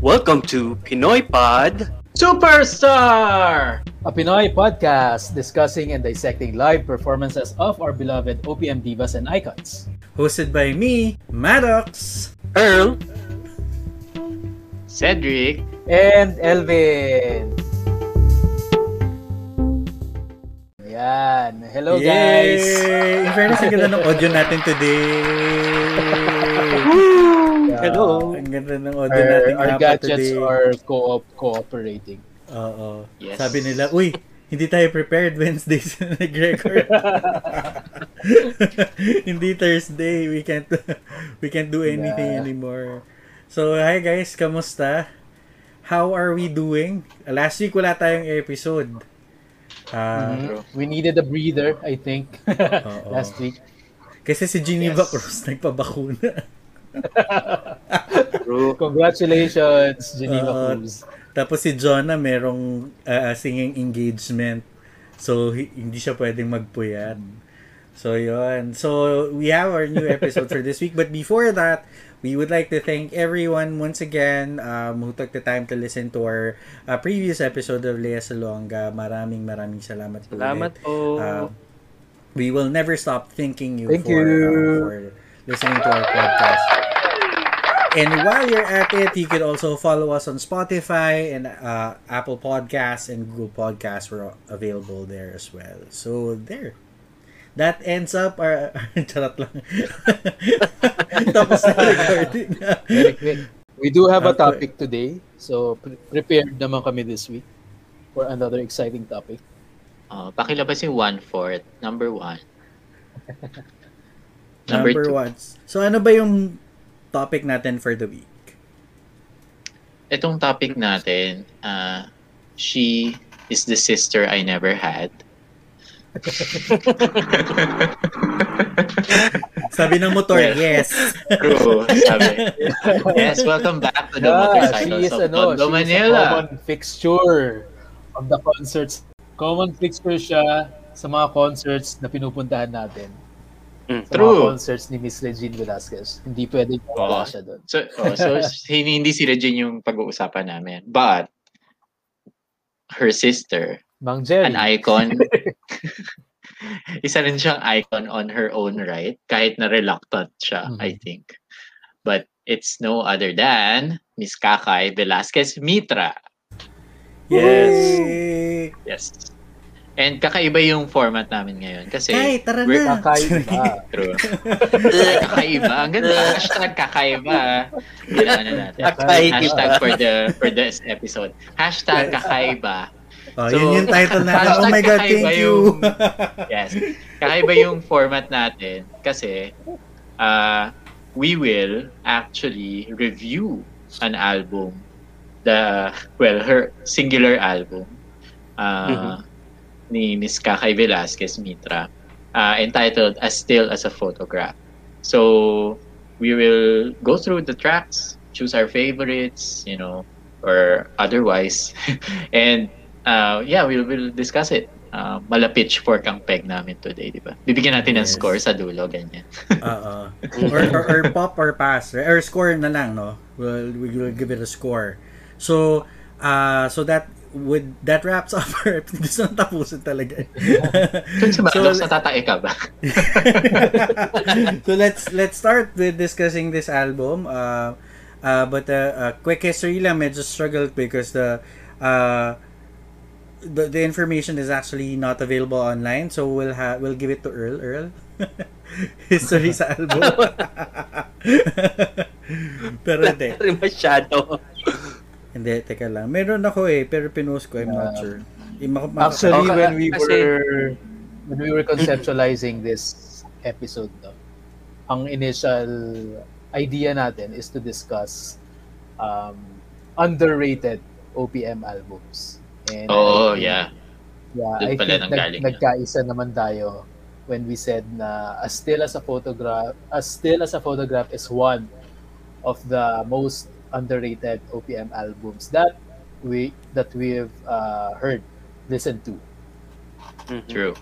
Welcome to Pinoy Pod Superstar! A Pinoy podcast discussing and dissecting live performances of our beloved OPM divas and icons. Hosted by me, Maddox, Earl, Cedric, and Elvin. Yan. Hello, guys. Yay! In fairness, ang ganda ng audio natin today. Yeah. Hello. Ang ganda ng audio Our, natin our gadgets today. are co-op cooperating. Oo. Yes. Sabi nila, uy, hindi tayo prepared Wednesdays na nag-record. hindi Thursday. We can't we can't do anything Yeah. anymore. So, hi guys, kamusta? How are we doing? Last week wala tayong episode. Ah, Mhm. We needed a breather, I think, last week. Kasi si Geneva Yes. Cruz nagpabakuna. True. Congratulations, Geneva Oo. Cruz. Tapos si Jonah merong uh, singing engagement. So, hi- hindi siya pwedeng magpuyat. So, yun. So, we have our new episode for this week. But before that, we would like to thank everyone once again um, who took the time to listen to our uh, previous episode of Lea Salonga. Maraming maraming salamat po Salamat po. Uh, we will never stop thanking you Thank for, you. uh, for listening to our podcast. And while you're at it, you could also follow us on Spotify and uh, Apple Podcasts and Google Podcasts. We're available there as well. So there. That ends up our... Charot lang. Tapos na recording na. Very quick. We do have a topic today. So, pre- prepared naman kami this week for another exciting topic. uh, pakilabas yung one-fourth. Number one. Number, Number two. one. So ano ba yung topic natin for the week? Itong topic natin, uh, she is the sister I never had. Sabi ng motor, Well, yes. True. Sabi. Yes, welcome back to the Yeah, she is, of ano, Tondo, she is a Manila. common fixture of the concerts. Common fixture siya sa mga concerts na pinupuntahan natin. Mm. Sa True. mga concerts ni Miss Regine Velasquez. Hindi mawala Oo. siya doon. So, oh, so hindi, hindi si Regine yung pag-uusapan namin. But, her sister, Mang Jerry. an icon. Isa rin siyang icon on her own right, kahit na reluctant siya, Mhm. I think. But it's no other than Miss Kakay Velasquez Mitra. Yes. Yes. And kakaiba yung format namin ngayon kasi Kay, tara we're- na. Kakaiba. True. kakaiba. Ang ganda. Hashtag kakaiba. Kailangan na natin. Kakaiba. Hashtag for the for this episode. Hashtag kakaiba. Oh, So, yun yung title natin. hashtag Oh my God, thank you. yung- Yes. Kakaiba yung format natin kasi uh, we will actually review an album the well her singular album uh, ni Miss Kakay Velasquez Mitra uh, entitled As Still as a Photograph. So we will go through the tracks, choose our favorites, you know, or otherwise. and uh, yeah, we will discuss it. Uh, mala pitchfork ang peg namin today, di ba? Bibigyan natin ng Yes. score sa dulo, ganyan. Oo. or, or, or pop or pass. Or score na lang, no? We'll, we will give it a score. So, uh, so that would that wraps up our gusto nang tapusin talaga. So, natatae ka ba? so let's let's start with discussing this album. Uh, uh, but uh, uh, quick history lang, medyo struggled because the uh, the, the information is actually not available online. So we'll have we'll give it to Earl. Earl, history sa album. pero hindi. Masyado. Hindi, teka lang. Meron ako eh, pero pinost ko, I'm not sure. Actually, Okay, when we kasi- were when we were conceptualizing this episode, no, ang initial idea natin is to discuss um, underrated OPM albums. And I think- yeah. Yeah, Doon I pala think nag, nagkaisa naman tayo when we said na as still as a photograph as still as a photograph is one of the most underrated OPM albums that we that we've uh, heard listened to. Mhm. True.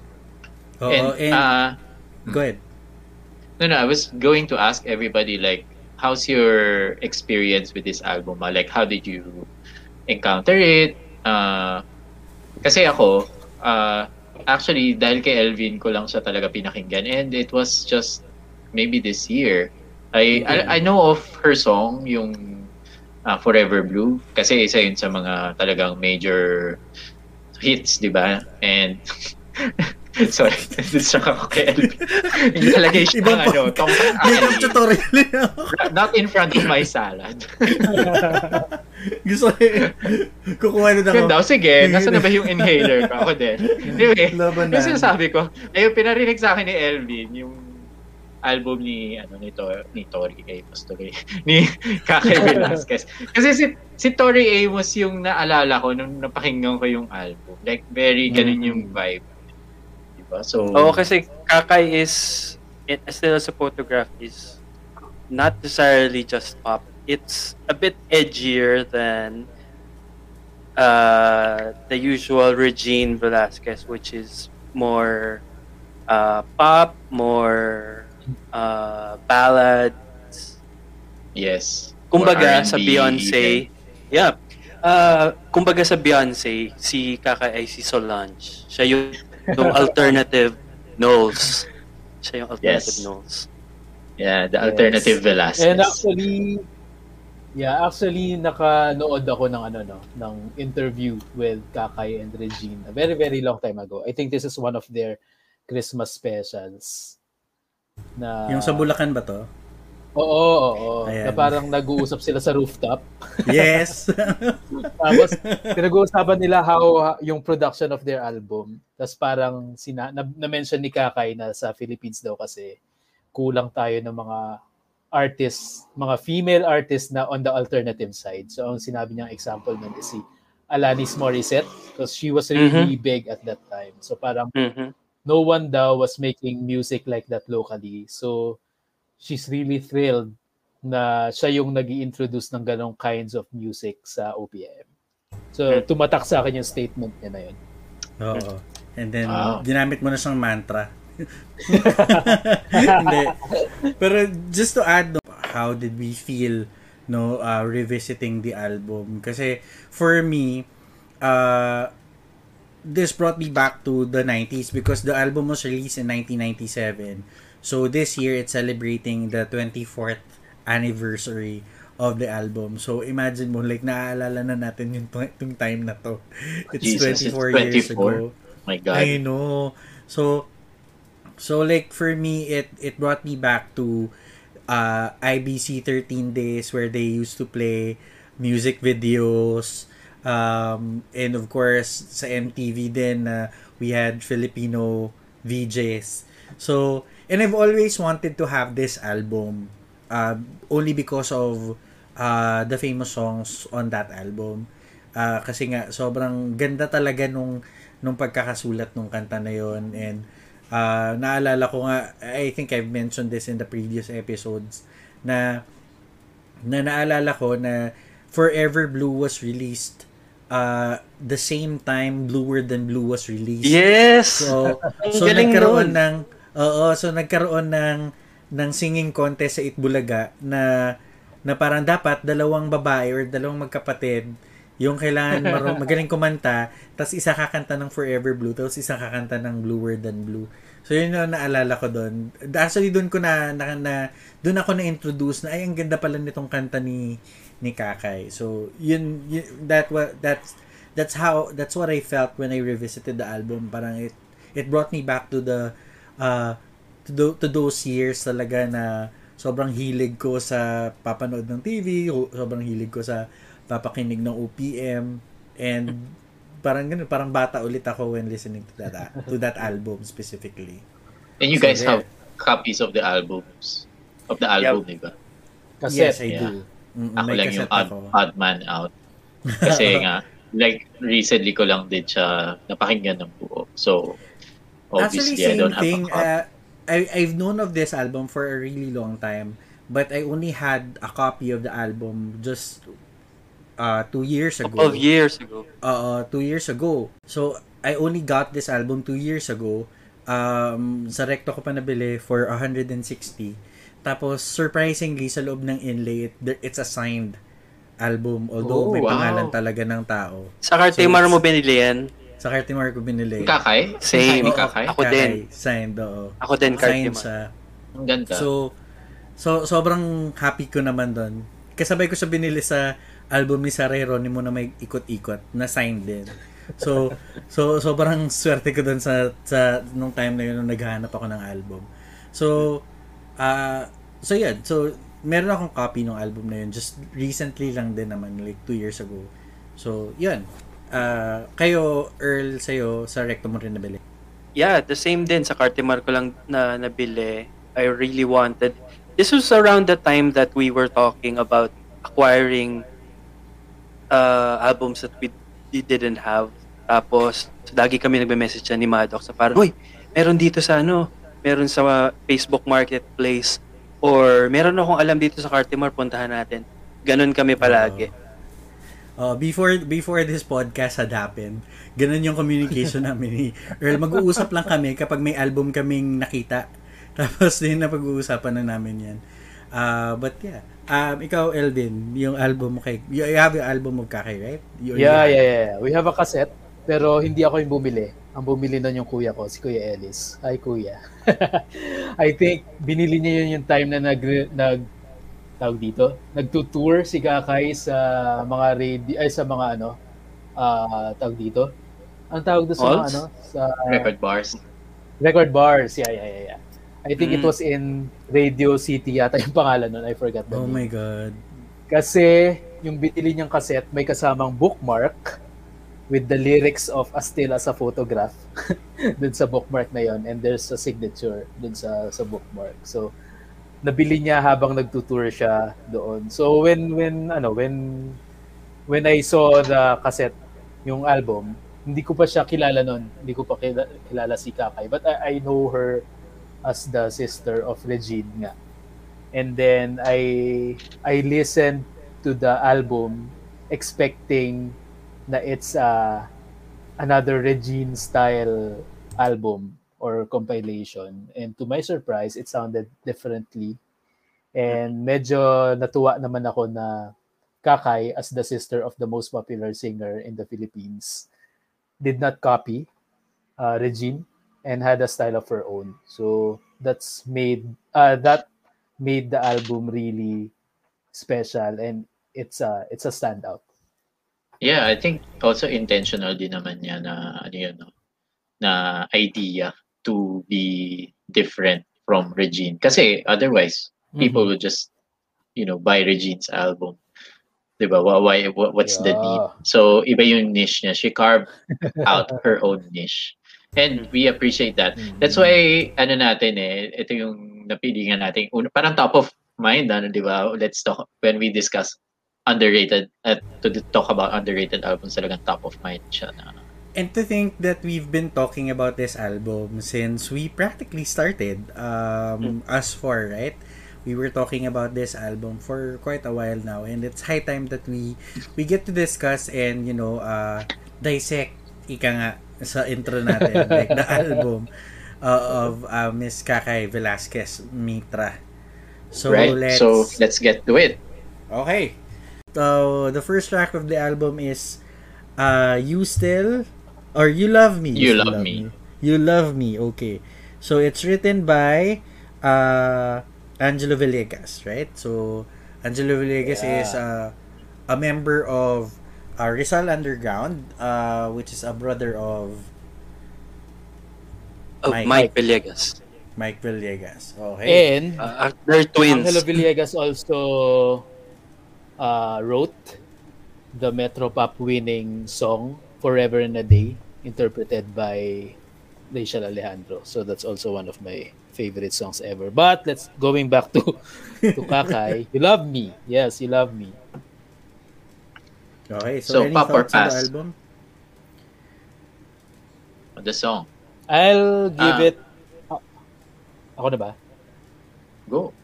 Oo, and, and, uh, go ahead. no, no, I was going to ask everybody, like, how's your experience with this album? ah? Like, how did you encounter it? Uh, kasi ako, uh, actually, dahil kay Elvin ko lang siya talaga pinakinggan and it was just maybe this year. I, I, I know of her song, yung uh, Forever Blue, kasi isa yun sa mga talagang major hits, di ba? And sorry, distract ako kay Elvin. Nilagay siya Iba ng pa. ano, tong, Makeup tutorial not in front of my salad. Gusto ko. Kukuha na ako. daw, sige, nasa na ba yung inhaler ko? Ako din. Anyway, Laban yung na. sinasabi ko, ayun, pinarinig sa akin ni Elvin, yung album ni ano ni Tor ni Tori kay Pastoy ni Kakay Velasquez. Kasi si si Tori Amos yung naalala ko nung napakinggan ko yung album. Like very ganun yung vibe. Diba? So Oo, kasi Kakay is, it, still as a photograph is not necessarily just pop. It's a bit edgier than uh, the usual Regine Velasquez, which is more uh, pop, more uh, ballads. yes Kumbaga sa Beyonce, yeah. Uh, kumbaga sa Beyonce, si Kaka ay si Solange. Siya yung, yung alternative Knowles. Siya yung alternative Yes. Knowles. yeah the alternative Velasquez And actually, yeah, actually nakanood ako ng ano no, ng interview with Kakay and Regine a very very long time ago. I think this is one of their Christmas specials. Na Yung sa Bulacan ba to? Oo, oo, oo. Ayan. Na parang nag-uusap sila sa rooftop. Yes. Tapos pinag-uusapan nila how yung production of their album. Tapos parang sina, na, na-mention ni Kakay na sa Philippines daw kasi kulang tayo ng mga artists, mga female artists na on the alternative side. So ang sinabi niyang example nun is si Alanis Morissette because she was really big at that time. So parang Mhm. No one daw was making music like that locally. So she's really thrilled na siya yung nag introduce ng ganong kinds of music sa OPM. So tumatak sa akin yung statement niya na yun. Oo. And then, Wow. ginamit mo na siyang mantra. Hindi. Pero just to add, no, how did we feel no uh, revisiting the album? Kasi for me, uh, this brought me back to the 90s because the album was released in 1997. So this year, it's celebrating the 24th anniversary of the album. So imagine mo, like naaalala na natin yung, yung time na to. It's Jesus, it's 24 years 24. ago. my god I know. So so like for me it it brought me back to uh IBC 13 days where they used to play music videos um and of course sa MTV din uh, we had Filipino VJs. So and I've always wanted to have this album uh, only because of uh, the famous songs on that album. Ah, kasi nga sobrang ganda talaga nung nung pagkakasulat nung kanta na yon and ah, naalala ko nga I think I've mentioned this in the previous episodes na na naalala ko na Forever Blue was released uh, the same time Bluer Than Blue was released. Yes! So, so nagkaroon nun. ng Oo, so nagkaroon ng ng singing contest sa Itbulaga na na parang dapat dalawang babae or dalawang magkapatid yung kailangan marunong magaling kumanta, tapos isa kakanta ng Forever Blue, tapos isa kakanta ng Bluer Than Blue. So yun yung naalala ko doon. Actually doon ko na, na, na doon ako na-introduce na ay ang ganda pala nitong kanta ni ni Kakay. So yun, yun that wa- that's that's how that's what I felt when I revisited the album. Parang it it brought me back to the uh to, tho- to those years talaga na sobrang hilig ko sa papanood ng TV, sobrang hilig ko sa papakinig ng OPM and parang ganun, parang bata ulit ako when listening to that to that album specifically. and you So, guys there. have copies of the albums of the album diba Cassette. yes, I yeah. do. Mm, ako may lang yung odd, ako. odd man out kasi nga like recently ko lang din siya napakinggan ng buo so Actually, obviously I same don't have thing. a copy. Uh, I, I've known of this album for a really long time, but I only had a copy of the album just uh, two years ago. couple of years ago. uh, two years ago. So, I only got this album two years ago. Um, sa recto ko pa nabili for 160. Tapos, surprisingly, sa loob ng inlay, it, it's a signed album. Although, Oh, may wow. pangalan talaga ng tao. Sa Cartimar So, mo binili yan? Sa Cartimar ko binili. Kakay? Same. Ni Kakay? Ako din. Signed, oo. Ako din, Signed Cartimar. sa... Ang ganda. So, so sobrang happy ko naman doon. Kasabay ko siya binili sa album ni Sarah Geronimo na may ikot-ikot na signed din. So, so sobrang swerte ko doon sa sa nung time na yun nung naghahanap ako ng album. So, ah so yan. So, meron akong copy ng album na yun just recently lang din naman like two years ago. So, yun. Ah, kayo Earl sa'yo sa recto mo rin nabili. Yeah, the same din sa Cartimar ko lang na nabili. I really wanted. This was around the time that we were talking about acquiring uh, albums that we, we didn't have. Tapos, lagi kami nagme-message ni Maddox sa parang, Uy, meron dito sa ano, meron sa Facebook Marketplace or meron akong alam dito sa Cartimar, puntahan natin. Ganon kami palagi. Uh, before before this podcast had happened, ganun yung communication namin ni Earl. Mag-uusap lang kami kapag may album kaming nakita. Tapos din na pag-uusapan na namin yan. Uh, but yeah. Um, ikaw, Eldin, yung album mo kay... You have yung album of Kakay, right? You, Yeah, yeah, yeah. We have a cassette, pero hindi ako yung bumili. Ang bumili nun yung kuya ko, si Kuya Ellis. Hi, Kuya. I think binili niya yun yung time na nag, nag tawag dito, nagtutour si Kakay sa mga radio, ay sa mga ano, ah tawag dito. Ang tawag doon sa mga ano, sa Record bars. record bars. Yeah, yeah, yeah, yeah. I think it Mm. was in Radio City yata yung pangalan nun. I forgot the Oh name. my God. Kasi yung binili niyang cassette may kasamang bookmark with the lyrics of A Still as a Photograph dun sa bookmark na yon and there's a signature dun sa sa bookmark. So nabili niya habang nagtutour siya doon. So when when ano when when I saw the cassette yung album, hindi ko pa siya kilala noon. Hindi ko pa kilala, si Kakay. But I, I know her as the sister of Regine nga. And then I I listened to the album expecting na it's uh, another Regine style album or compilation. And to my surprise, it sounded differently. And medyo natuwa naman ako na Kakay as the sister of the most popular singer in the Philippines did not copy uh, Regine and had a style of her own. So that's made uh, that made the album really special and it's a it's a standout. Yeah, I think also intentional din naman niya na ano yun, no? na idea to be different from Regine. Kasi otherwise, people Mm-hmm. would just, you know, buy Regine's album. Diba? Why, why, what- what's the need? Yeah. So, iba yung niche niya. She carved out her own niche. And we appreciate that. That's why, ano natin eh, ito yung napili nga natin. Parang top of mind, ano, di ba? Let's talk, when we discuss underrated, at to talk about underrated albums, talagang top of mind siya na. And to think that we've been talking about this album since we practically started um, us four, right? We were talking about this album for quite a while now, and it's high time that we we get to discuss and you know uh, dissect ika nga sa intro natin like the album uh, of uh, Miss Kakay Velasquez Mitra. So right? let's So, let's get to it. Okay. So the first track of the album is uh You Still or You Love Me. You Love Me. You Love Me. Okay. So it's written by uh Angelo Villegas, right? So Angelo Villegas Yeah. is uh, a member of uh, Rizal Underground, uh, which is a brother of Oh, Mike. Mike, Villegas. Mike Villegas. Okay. And Uh, they're twins. Angelo Villegas also uh, wrote the Metro Pop winning song Forever and a Day interpreted by Rachel Alejandro. So that's also one of my favorite songs ever. But let's going back to to Kakay. You love me. Yes, you love me. Okay. So, So, any pop or thoughts on the pass? album? The song. I'll give Ah. it Ako na ba? Go.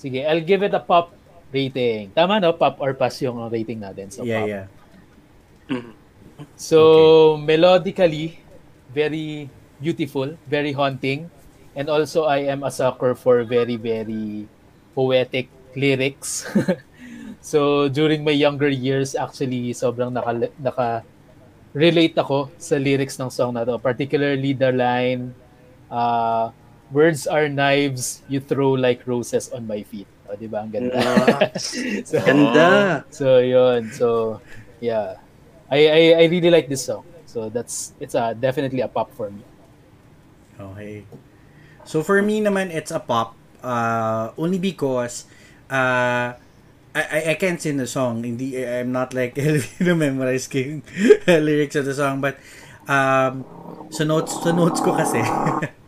Sige, I'll give it a pop rating. Tama no? Pop or pass yung rating natin. So yeah, pop. yeah. So, melodically, very beautiful, very haunting. And also, I am a sucker for very, very poetic lyrics. so, during my younger years, actually, sobrang naka, naka relate ako sa lyrics ng song na to. Particularly the line, uh, Words are knives you throw like roses on my feet. O, di ba? Ang ganda. so, Ganda. so, yun. So, yeah. I, I, I really like this song. So, that's, it's a, definitely a pop for me. Okay. So for me naman, it's a pop. Uh, only because uh, I, I, I can't sing the song. Hindi, I'm not like Elvino memorize ko yung lyrics of the song. But um, sa notes, sa notes ko kasi,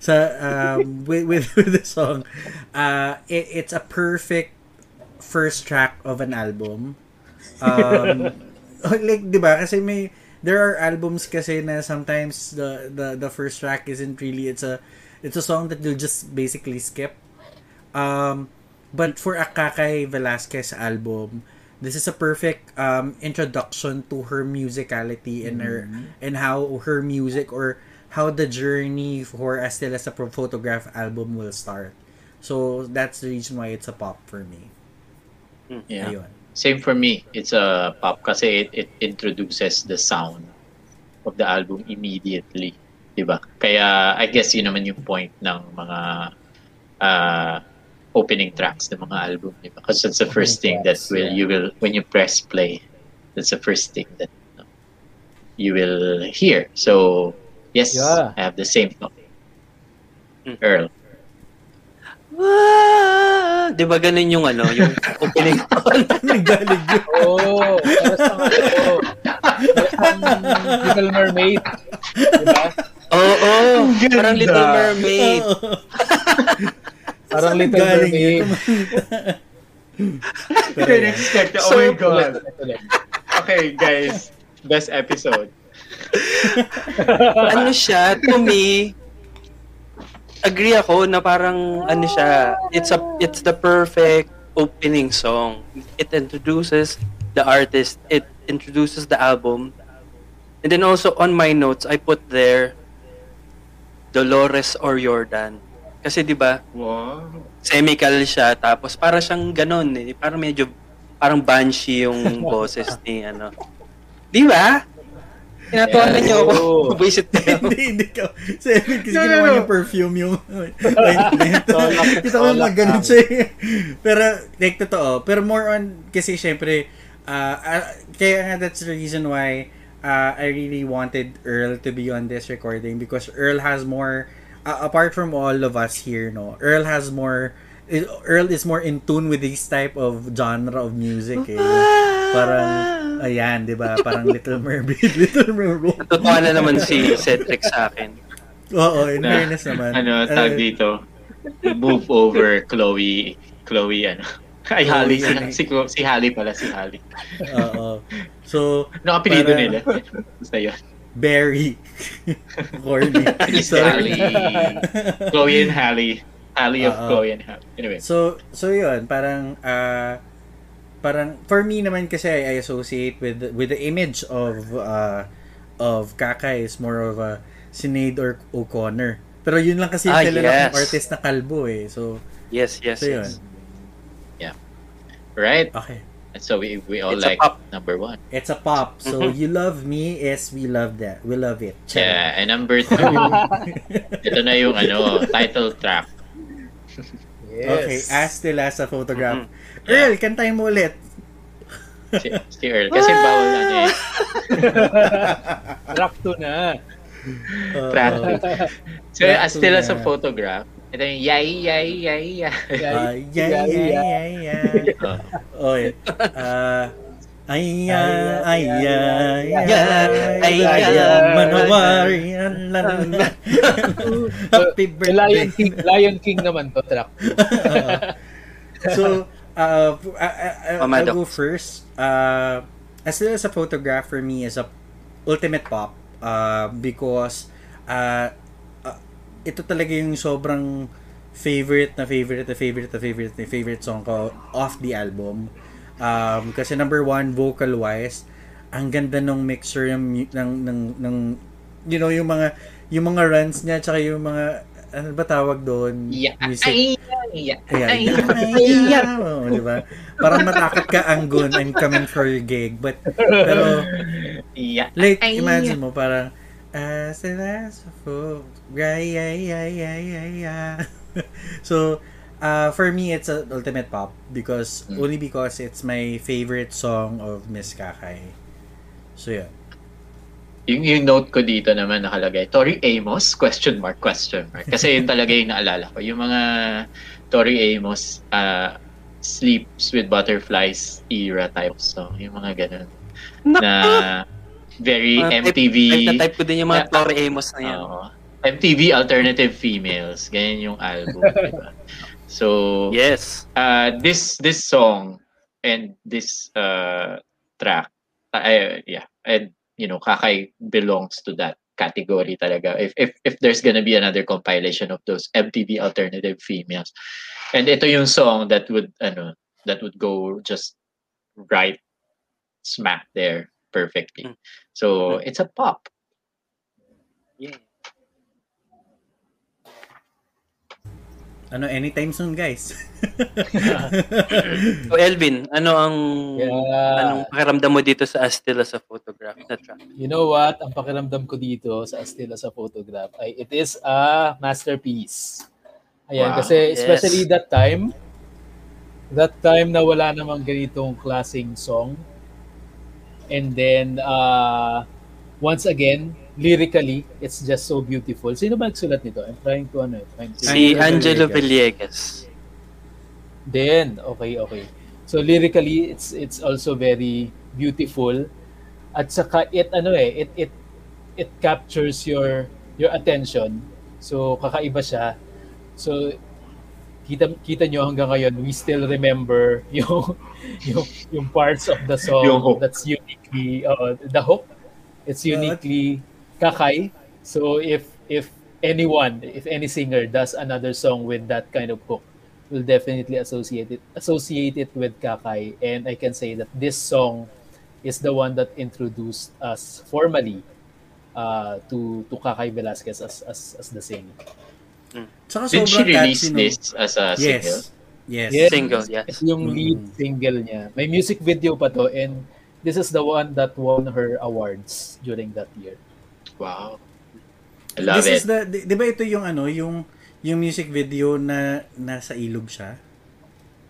sa um, with, with, with the song, uh, it, it's a perfect first track of an album. Um, like, di ba? Kasi may, there are albums kasi na sometimes the, the, the first track isn't really, it's a, it's a song that you'll just basically skip. Um, but for a Kakay Velasquez album, this is a perfect um, introduction to her musicality and her and how her music or how the journey for a still as a Pro- photograph album will start. So that's the reason why it's a pop for me. Yeah. Ayun. Same for me. It's a pop kasi it, it introduces the sound of the album immediately. Diba? Kaya I guess yun naman yung point ng mga uh, opening tracks ng mga album. Diba? Because that's the first thing that tracks, will yeah. you will when you press play. That's the first thing that you, know, you will hear. So yes, Yeah. I have the same thought. Mm. Earl. Ah, di ba ganun yung ano, yung opening Nagdalig yun. Oh, para sa ano, Little Mermaid. Diba? Oo, oh, parang Little Mermaid. Parang Little Mermaid. Didn't expect it. So, Oh my God. Okay, guys. Best episode. ano siya, to me, agree ako na parang ano siya, it's a it's the perfect opening song. It introduces the artist, it introduces the album. And then also on my notes, I put there Dolores or Jordan. Kasi 'di ba, Wow. semical siya tapos para siyang ganun eh, parang medyo parang banshee yung boses ni ano. 'Di ba? Tinatawanan niyo ako. Visit niyo. hindi, hindi ka. Sabi kasi No, no, ginawa no. perfume yung. Tolak, Kita ko lang ganun siya. Pero, like, totoo. Pero more on, kasi syempre, uh, uh, kaya nga that's the reason why uh, I really wanted Earl to be on this recording because Earl has more, uh, apart from all of us here, no, Earl has more, Earl is more in tune with this type of genre of music eh. Parang, ayan, di ba? Parang Little Mermaid, Little Mermaid. Totoo na naman si Cedric sa akin. Oo, in Na- fairness naman. Ano, tag Uh, dito. Move over Chloe. Chloe, ano. Ay. Si, ano eh. si, si Halle pala, si Halle. Oo. So, Ano apelido Para- nila? Basta yun. Barry. Corny. Si Sorry. Chloe and Halle. Halle of Oo. Chloe and Halle. Anyway. So, so yun, parang, uh, parang, for me naman kasi I associate with, with the image of, uh, of Kaka is more of a Sinead or O'Connor. Pero yun lang kasi yung Ah, kilala yes. kong artist na kalbo eh. So, Yes, yes, so yun. yes. Right? Okay. And so we, we all It's like number one. It's a pop. So, Mhm. You Love Me is We Love That. We Love It. Yeah, and number two, ito na yung ano, title track. Yes. Okay, as still as a photograph. Mhm. Earl, kantayin mo ulit. Si, si Earl. Kasi bawal ano eh. Track 2 na. Oo. Track So, Track as still two as a na. photograph, ito yung yay, yay, yay, yay. Ah, yeah, yeah, yeah, yeah. Oh. Oy. Ah, ay, Ay, ay, ay, ay, ay, ay, ay, manawari. Happy The Lion birthday. King, Lion King naman to, track 2. So, uh, I, I, I'll go first. Uh, as well as a photograph for me is a ultimate pop uh, because uh, uh, ito talaga yung sobrang favorite na favorite na favorite na favorite na favorite song ko off the album. Um, kasi number one, vocal wise, ang ganda ng mixer ng, ng, ng, ng you know, yung mga, yung mga runs niya, tsaka yung mga, ano ba tawag doon? Yeah. Music. Ay, ay, Ayan. ay, di ba? Parang matakot ka, Anggun, I'm coming for your gig. But, pero, yeah. like, Ay. imagine mo, parang, as of yeah, yeah, yeah, yeah, yeah, yeah. so, uh, for me, it's a ultimate pop because, Mm. only because it's my favorite song of Miss Kakay. So, yeah. Yung, yung note ko dito naman nakalagay, Tori Amos, question mark, question mark. Kasi yun talaga yung naalala ko. Yung mga Tori Amos, uh, Sleeps with Butterflies era type song. Yung mga ganun. Na very type- MTV. Type na type ko din yung mga Yeah. Tori Amos na yan. Oo. MTV Alternative Females. Ganyan yung album. diba? So, Yes. uh, this this song and this uh, track, uh, yeah, and you know, Kakay belongs to that category talaga. If if if there's gonna be another compilation of those MTV alternative females, and ito yung song that would ano that would go just right smack there perfectly. Mm. So it's a pop. Yeah. Ano, anytime soon, guys. So Elvin, ano ang Yeah. anong pakiramdam mo dito sa Astilla sa photograph na track? You know what? Ang pakiramdam ko dito sa Astilla sa photograph ay it is a masterpiece. Ayan, Wow. kasi Yes. especially that time, that time na wala namang ganitong klaseng song. And then, uh, once again, lyrically, it's just so beautiful. Sino ba nagsulat nito? I'm trying to, ano, trying to... Si Angelo Villegas. Then, okay, okay. So lyrically, it's it's also very beautiful. At saka it ano eh, it it it captures your your attention. So kakaiba siya. So kita kita nyo hanggang ngayon, we still remember yung yung yung parts of the song that's uniquely uh, the hook. It's uniquely kakay. So if if anyone, if any singer does another song with that kind of hook, will definitely associate it associate it with Kakay and I can say that this song is the one that introduced us formally uh, to to Kakay Velasquez as as, as the singer. Tsaka Did she release catchy, no? this as a single? Yes. Yes. Yes. Single, yes. Ito yung lead Mm. single niya. May music video pa to and this is the one that won her awards during that year. Wow. I love This is it. the, di, di ba ito yung ano, yung yung music video na nasa ilog siya?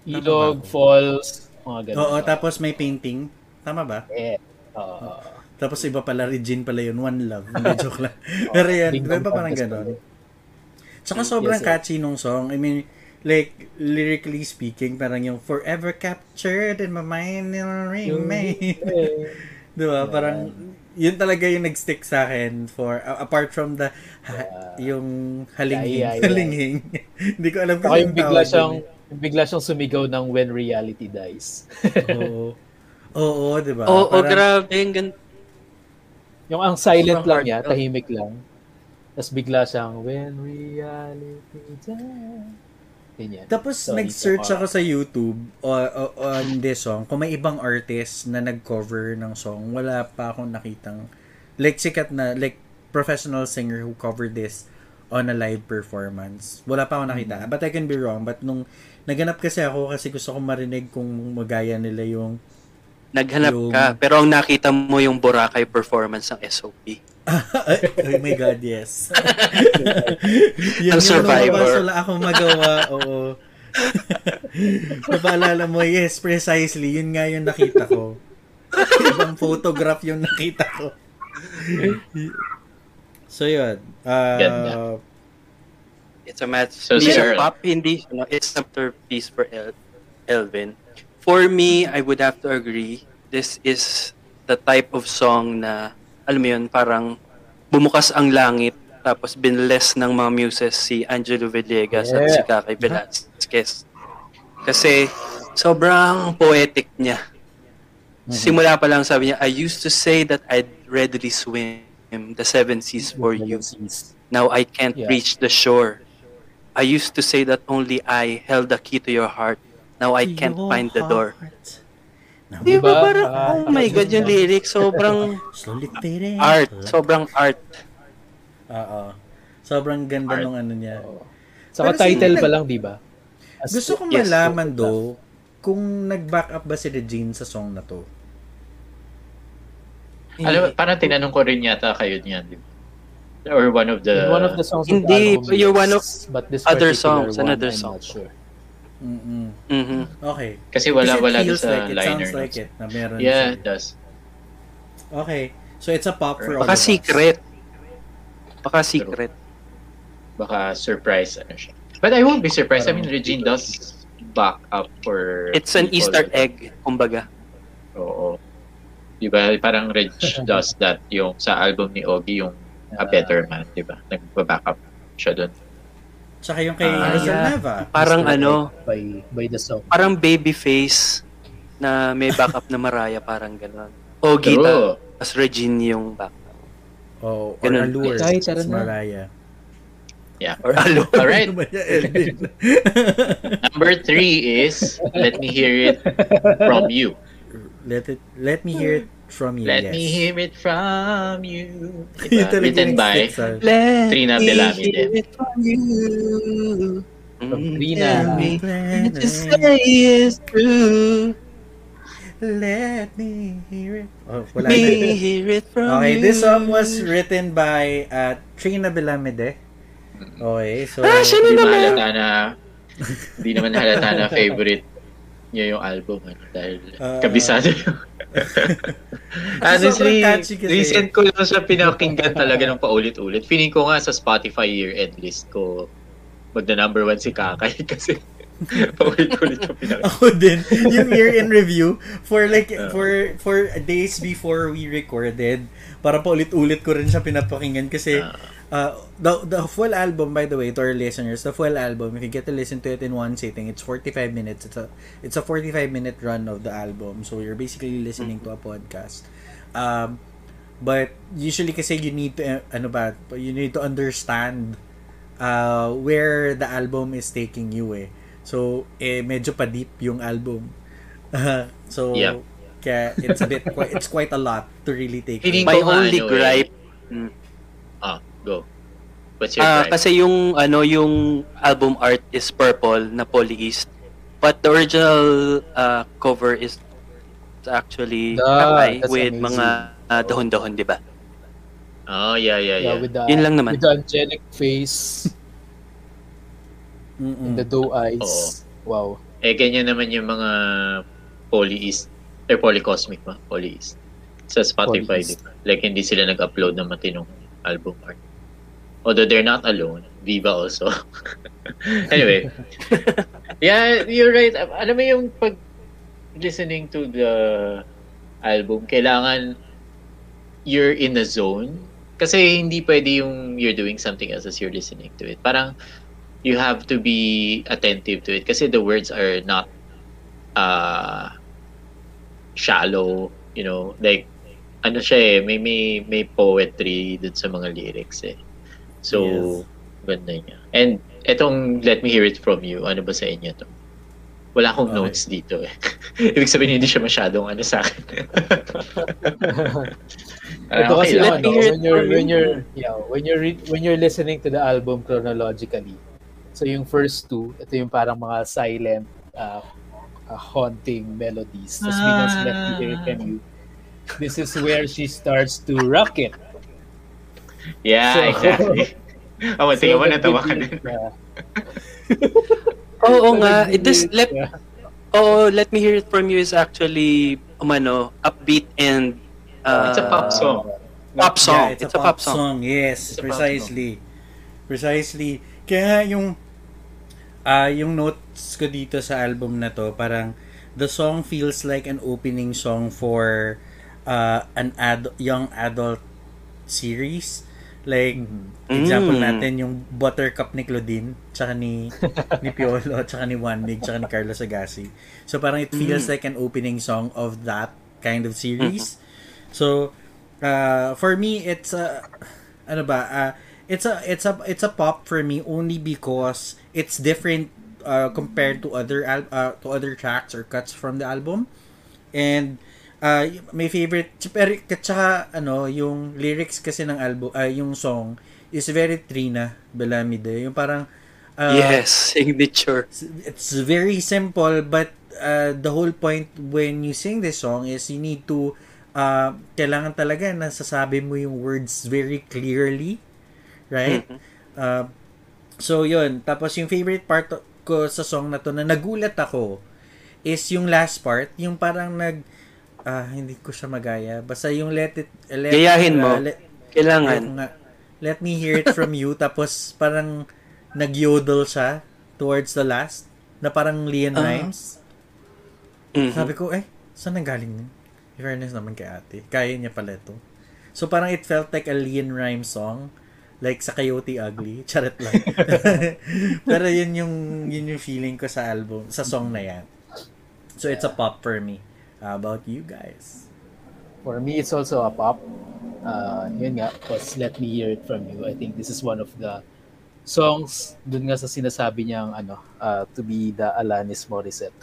Tama Ilog, ba? Falls, mga ganun. Oo, tapos may painting. Tama ba? Eh, oo. Tapos iba pala, Regine pala yun, One Love. Hindi, joke lang. Pero yan, di ba parang pala. Tsaka sobrang yes. catchy nung song. I mean, like, lyrically speaking, parang yung forever captured in my mind and remain. Eh, Di ba? Parang, yun talaga yung nag-stick sa akin for, a- apart from the, ha- yung halinghing. Yeah, yeah, yeah. Halinghing. Hindi ko alam kung yung bigla siyang dun yung bigla siyang sumigaw ng When Reality Dies. eh. Oo. Oo, di ba? Oo, oh, grabe. Gan- yung ang silent lang niya, tahimik lang. Tapos bigla siyang When Reality Dies. Ganyan. Tapos So, nag-search ako sa YouTube o- o- on this song. Kung may ibang artist na nag-cover ng song, wala pa akong nakitang like sikat na like professional singer who covered this on a live performance. Wala pa akong nakita. But I can be wrong. But nung naganap kasi ako kasi gusto kong marinig kung magaya nila yung Naghanap Yung- ka, pero ang nakita mo yung Boracay performance ng SOP. oh my God, yes. Yun Ang yung Survivor. lumabas, wala akong magawa. Oo. Napaalala mo, yes, precisely. Yun nga yung nakita ko. Ibang photograph yung nakita ko. so, yun. Uh. It's a match. So, hindi sir- siya pop, hindi. No, it's a masterpiece for El- Elvin. For me, I would have to agree. This is the type of song na, alam mo yun, parang bumukas ang langit tapos binless ng mga muses si Angelo Villegas at Yeah. si Kakay Velasquez. Kasi sobrang poetic niya. Simula pa lang sabi niya, I used to say that I'd readily swim the seven seas for you. Now I can't Yeah. reach the shore. I used to say that only I held the key to your heart. Now I can't your find the door. heart. Di ba Diba? parang, Ah, oh my God, yung lyrics, sobrang art. Sobrang art. Oo. Sobrang ganda Art. nung ano niya. Oo. Saka Pero title sige, pa lang, di ba? As- Gusto kong Yes, malaman do kung nag-back up ba si Regine sa song na to. Alam, parang tinanong ko rin yata kayo niyan, di ba? Or one of the... In one of the songs Hindi, you're one of but this other songs, one, another I'm song. not sure. Mm-mm. Mhm. Okay. Kasi wala, Kasi it wala feels sa like it, liner sounds like notes. it, na meron Yeah, siya. it does. Okay. So it's a pop for all Baka of us. secret. Baka secret. Baka surprise ano siya. But I won't be surprised. I mean, Regine does back up for... It's an people. Easter egg, kumbaga. Oo. Di ba? Parang Reg does that yung sa album ni Ogie, yung A Better Man, di ba? Nagpa-back up siya doon. Tsaka yung kay Ah, Rosal yeah. Neva. Parang Easter ano, by by the song. parang baby face na may backup na Mariah, parang gano'n. O Gita, as Regine yung back. Oh, or Ganun. Allure. It's na. Mariah. Yeah. Or alo. Alright. Ano ba yan, Elvin? Number three is Let Me Hear It From You. let it let me hear it from you. Let yes. Me Hear It From You. Diba? Written by sticks, ah. Let Trina me Belamide. hear it from you. Mm, Trina. tell me say true. Let me hear it. Oh, wala Me na. hear it from Okay, you. this song was written by uh, Trina Belamide. Okay, so... Ah, siya na naman. hindi naman halata na favorite niya yung album ano, dahil Ah. kabisado yung Sobrang Honestly, kasi. recent ko lang siya pinakinggan talaga ng paulit-ulit. Feeling ko nga sa Spotify year-end list ko, magna number one si Kakay kasi paulit-ulit ko pinakinggan. Ako din, yung year in review for like Uh. for for days before we recorded, para pa ulit-ulit ko rin siya pinapakinggan kasi uh, the the full album by the way to our listeners, the full album if you get to listen to it in one sitting, it's 45 minutes. It's a it's a 45 minute run of the album. So you're basically listening to a podcast. Um but usually kasi you need to uh, ano ba, you need to understand uh, where the album is taking you eh. So, eh, medyo pa deep yung album. so, Yep. kaya it's a bit, quite, it's quite a lot to really take. My only ano, eh. gripe, mm, Ah, go. What's your ah, gripe? kasi yung ano yung album art is purple na polyist. But the original uh, cover is actually Ah, kakay with amazing. mga uh, dahon-dahon, di ba? Oh, yeah, yeah, Yeah, yeah. with the Yun lang naman. with the angelic face Mm-mm. and the doe eyes. Wow. Eh, ganyan naman yung mga polyist or polycosmic ba? Polyist. Sa Spotify, Polyist. di ba? Like, hindi sila nag-upload ng matinong album art. Although they're not alone. Viva also. anyway. yeah, you're right. Alam mo yung pag listening to the album, kailangan you're in the zone. Kasi hindi pwede yung you're doing something else as you're listening to it. Parang you have to be attentive to it kasi the words are not uh shallow, you know, like ano siya eh, may may may poetry dun sa mga lyrics eh. So, ganda niya. And etong Let Me Hear It From You, ano ba sa inyo to? Wala akong Okay. notes dito eh. Ibig sabihin hindi siya masyadong ano sa akin. Ah, Ito kasi okay lang. Let ano, me hear it when you're from when you. you're yeah, when you're re- when you're listening to the album chronologically. So yung first two, ito yung parang mga silent uh, uh, haunting melodies. Tapos biglang Let Me Hear It From You. This is where she starts to rock it. Yeah, So- exactly. Oh, tingnan mo, natawa ka din. Oo So, nga, the it is beginning, let yeah. Oh, let me hear it from you is actually umano, upbeat and uh, It's a pop song. Pop song. Yeah, it's, a pop song. Yes, It's a pop precisely. Precisely. Kaya nga yung ah yung notes ko dito sa album na to, parang the song feels like an opening song for uh, an ad- young adult series. Like, example Mm. natin, yung Buttercup ni Claudine, tsaka ni, ni Piolo, tsaka ni Juanmig, tsaka ni Carlos Agassi. So, parang it feels like an opening song of that kind of series. So, uh, for me, it's a, ano ba, uh, it's a, it's a, it's a pop for me only because it's different uh, compared to other, al- uh, to other tracks or cuts from the album. And, uh, y- my favorite, pero, tsaka, ano, yung lyrics kasi ng album, uh, yung song, is very Trina Belamide. Yung parang uh, yes, signature. it's very simple but uh, the whole point when you sing this song is you need to uh, kailangan talaga nasasabi mo yung words very clearly right Mhm. uh, so yun tapos yung favorite part ko sa song na to na nagulat ako is yung last part yung parang nag ah, hindi ko siya magaya basta yung let it let, Gayahin mo. uh, let, Kailangan. Nga. Let me hear it from you. Tapos parang nag-yodel siya towards the last. Na parang Leon Ah. Rhymes. Mhm. Sabi ko, eh, saan nanggaling yun? In fairness naman kay ate. Kaya niya pala ito. So parang it felt like a Leon Rhymes song. Like sa Coyote Ugly. Charot lang. Pero yun yung, yun yung feeling ko sa album, sa song na yan. So it's a pop for me. How about you guys? For me, it's also a pop. Uh, yun nga, because Let Me Hear It From You. I think this is one of the songs dun nga sa sinasabi niyang ano, uh, to be the Alanis Morissette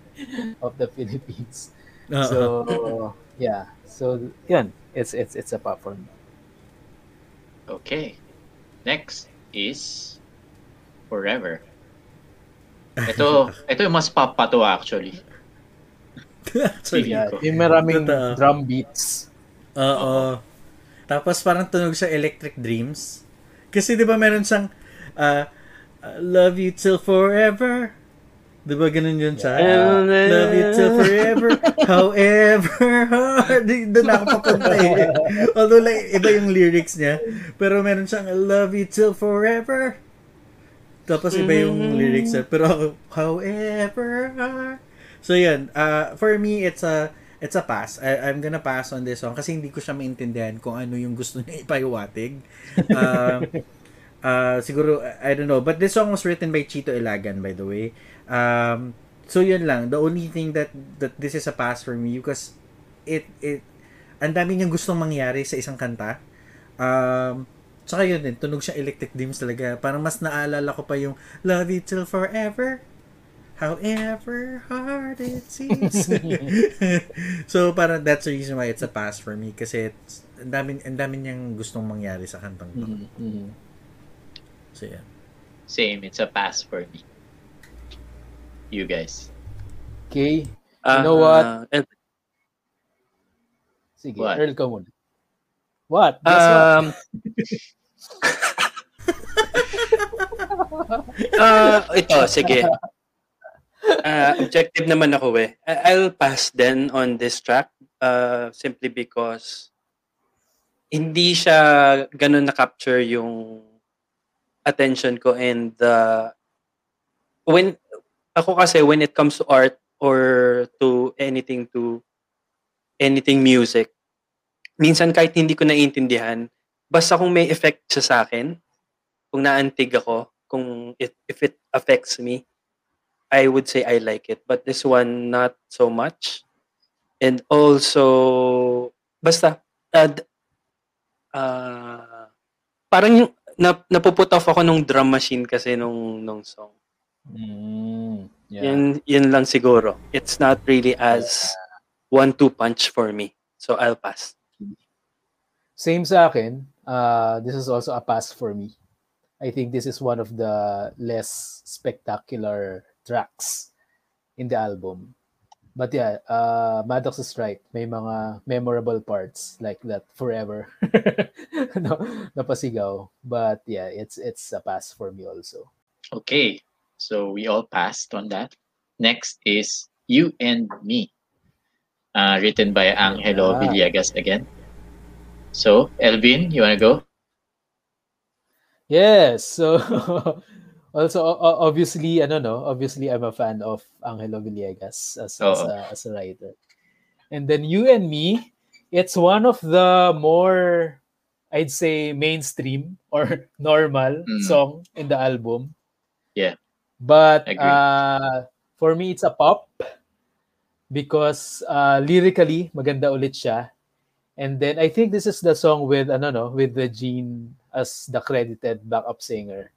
of the Philippines. So, yeah. So, yun. It's, it's, it's a pop for me. Okay. Next is Forever. Ito, ito yung mas pop pa to actually. Sorry. Yeah, yung maraming Totoo. drum beats. Oo. Tapos parang tunog sa Electric Dreams. Kasi 'di ba meron siyang uh, Love you till forever. 'Di ba ganun yun siya? Yeah. Love you till forever. However hard. Doon ako papunta eh. Although like, iba yung lyrics niya. Pero meron siyang love you till forever. Tapos iba yung lyrics niya. Pero however hard. So yun, uh, for me, it's a it's a pass. I, I'm gonna pass on this song kasi hindi ko siya maintindihan kung ano yung gusto niya ipaiwatig. Uh, uh, siguro, I don't know. But this song was written by Chito Ilagan, by the way. Um, so yun lang. The only thing that that this is a pass for me because it it ang dami niyang gustong mangyari sa isang kanta. Um, Tsaka yun din, tunog siya electric dreams talaga. Parang mas naalala ko pa yung Love you till forever. However hard it seems. so parang that's the reason why it's a pass for me kasi it's, ang dami, ang dami niyang gustong mangyari sa kantang to. Mhm, mhm. So yeah. Same, it's a pass for me. You guys. Okay. Ah, know what? and- Sige, What? Earl ka muna. What? Guess what? um, ah, ito, sige. Ah, objective naman ako eh. I'll pass then on this track uh, simply because hindi siya ganun na-capture yung attention ko and the when ako kasi when it comes to art or to anything to anything music minsan kahit hindi ko naiintindihan basta kung may effect siya sa akin kung naantig ako kung it, if it affects me I would say I like it but this one not so much and also basta uh, ah, parang yung na, napuput off ako nung drum machine kasi nung nung song Mm, yeah. yun yun lang siguro it's not really as one two punch for me so I'll pass Same sa akin. Uh, this is also a pass for me. I think this is one of the less spectacular tracks in the album. But yeah, uh, Maddox is right. May mga memorable parts like that forever. no, napasigaw. But yeah, it's it's a pass for me also. Okay, so we all passed on that. Next is You and Me, uh, written by Angelo Ah. Villegas again. So, Elvin, you want to go? Yes. So also obviously ano no, obviously I'm a fan of Angelo Villegas as as, Oo. a, as a writer. And then you and me, it's one of the more I'd say mainstream or normal Mm. song in the album. Yeah. But uh for me it's a pop because uh lyrically maganda ulit siya. And then I think this is the song with ano no, with the Gene as the credited backup singer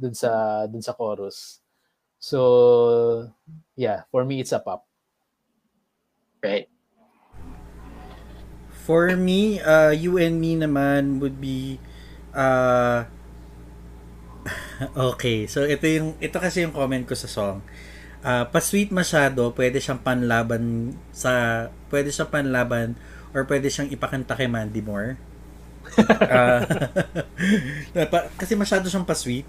dun sa dun sa chorus. So yeah, for me it's a pop. Right. For me, uh, you and me naman would be Ah Okay, so ito yung ito kasi yung comment ko sa song. Ah, pa-sweet masyado, pwede siyang panlaban sa pwede siyang panlaban or pwede siyang ipakanta kay Mandy Moore. Ah, pa- kasi masyado siyang pa-sweet.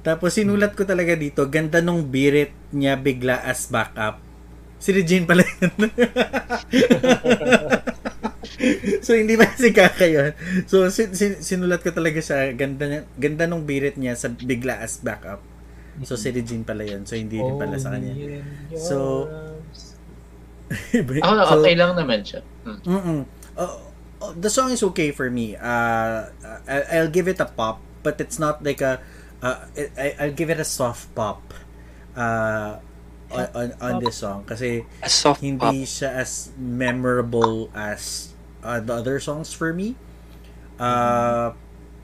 Tapos sinulat ko talaga dito, ganda nung birit niya bigla as backup. Si Regine pala yun. so hindi ba si Kaka yun? So sin- sin- sinulat ko talaga siya, ganda, niya- ganda nung birit niya sa bigla as backup. So si Regine pala yun. So hindi rin pala sa kanya. Your So, arms. Ako, So, okay lang naman siya. Mm. Mm-mm. Uh, uh, the song is okay for me. Uh, I- I'll give it a pop, but it's not like a. Uh, I- I'll give it a soft pop. Uh, on, on, on this song kasi A soft pop. siya as memorable as uh, the other songs for me. Uh,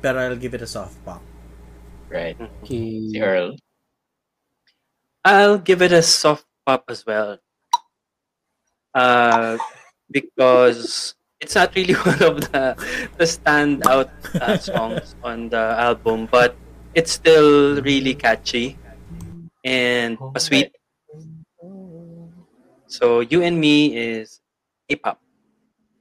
pero I'll give it a soft pop. Right. Okay. Si Earl. I'll give it a soft pop as well. Uh, because it's not really one of the the standout uh, songs on the album, but it's still really catchy and sweet. So you and me is K-pop.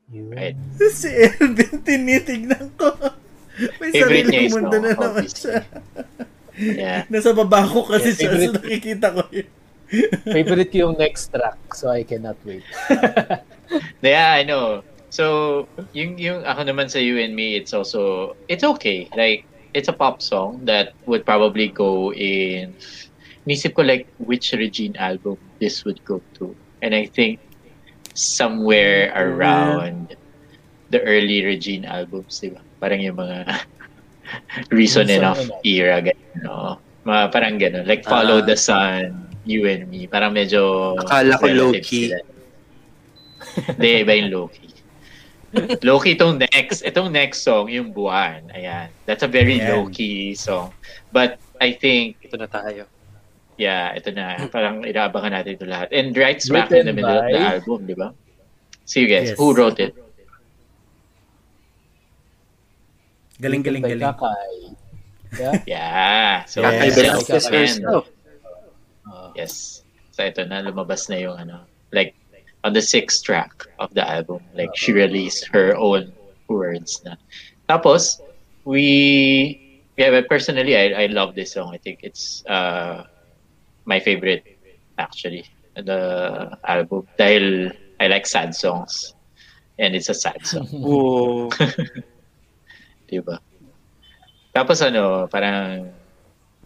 You Right. si Elvin, tinitignan ko. May Favorite niya sariling is mundo no, na naman obviously. siya. Yeah. Nasa baba ko kasi Yeah, siya, so favorite- nakikita ko yun. Favorite ko yung next track, so I cannot wait. Yeah, I know. So, yung, yung ako naman sa You and Me, it's also, it's okay. Like, it's a pop song that would probably go in, nisip ko like which Regine album this would go to. And I think somewhere around the early Regine albums, di ba? Parang yung mga Reason Enough era, gano'n, no? Mga parang gano'n. Like, Follow Ah. the Sun, You and Me. Parang medyo... Akala ko low-key. Hindi, iba yung low-key. Low-key itong next, itong next song, yung Buwan. Ayan. That's a very Ayan. low-key song. But I think, Ito na tayo. yeah, ito na. Parang inaabangan natin ito lahat. And right smack in the middle of the by- album, di ba? So you guys, Yes. who wrote it? Galing, galing, by galing. Kakay. Yeah. Yeah. So, Yeah. Kakay Yes. So ito na, lumabas na yung ano, like, on the sixth track of the album, like, she released her own words na. Tapos, we, yeah, but personally, I, I love this song. I think it's uh, my favorite, actually, the album. Dahil I like sad songs. And it's a sad song. Oh, Diba? Tapos ano, parang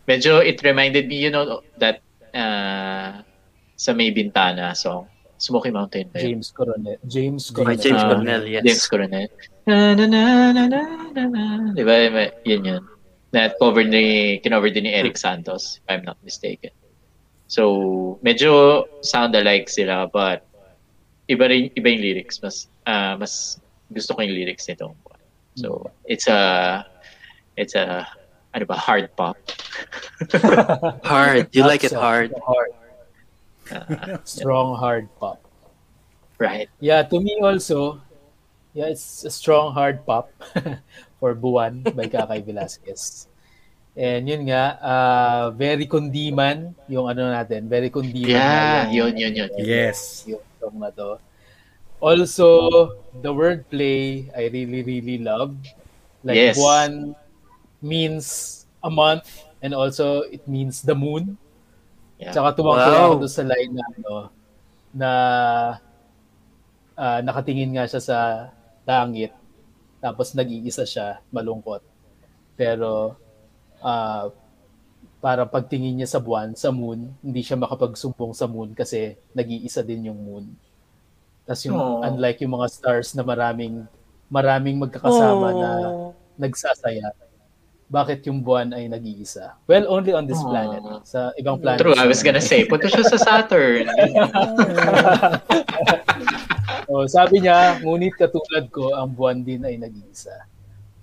medyo it reminded me, you know, that uh, sa May Bintana song, Smoky Mountain ba yun? James Coronel. James by Coronel. James Ah, Cornell, yes. James Coronel. Na, na, na, na, na, na, na. Di ba? Yun yun. Na cover ni, kinover din ni Eric Santos, if I'm not mistaken. So, medyo sound alike sila, but iba rin, iba yung lyrics. Mas, ah, mas gusto ko yung lyrics nito. So, it's a, it's a, ano ba, hard pop. Hard. You like it hard. hard. Strong hard pop. right. Yeah, to me also, yeah, it's a strong hard pop for Buwan by Kakay Velasquez. And yun nga, uh, very kundiman yung ano natin, very kundiman Yeah, yun, yun, yun. Yes. yung song na to. Also, the wordplay, I really, really love. Like, Yes. Buwan means a month and also it means the moon. Yeah. Tsaka tuwang Wow. ako doon sa line na ano, na ah, nakatingin nga siya sa langit tapos nag-iisa siya, malungkot. Pero ah para pagtingin niya sa buwan, sa moon, hindi siya makapagsumbong sa moon kasi nag-iisa din yung moon. Tapos yung Aww. unlike yung mga stars na maraming maraming magkakasama na nagsasaya. Bakit yung buwan ay nag-iisa? Well, only on this Aww. planet. Sa ibang planet. True, I was gonna say, punta siya sa Saturn. Oh, sabi niya, ngunit katulad ko, ang buwan din ay nag-iisa.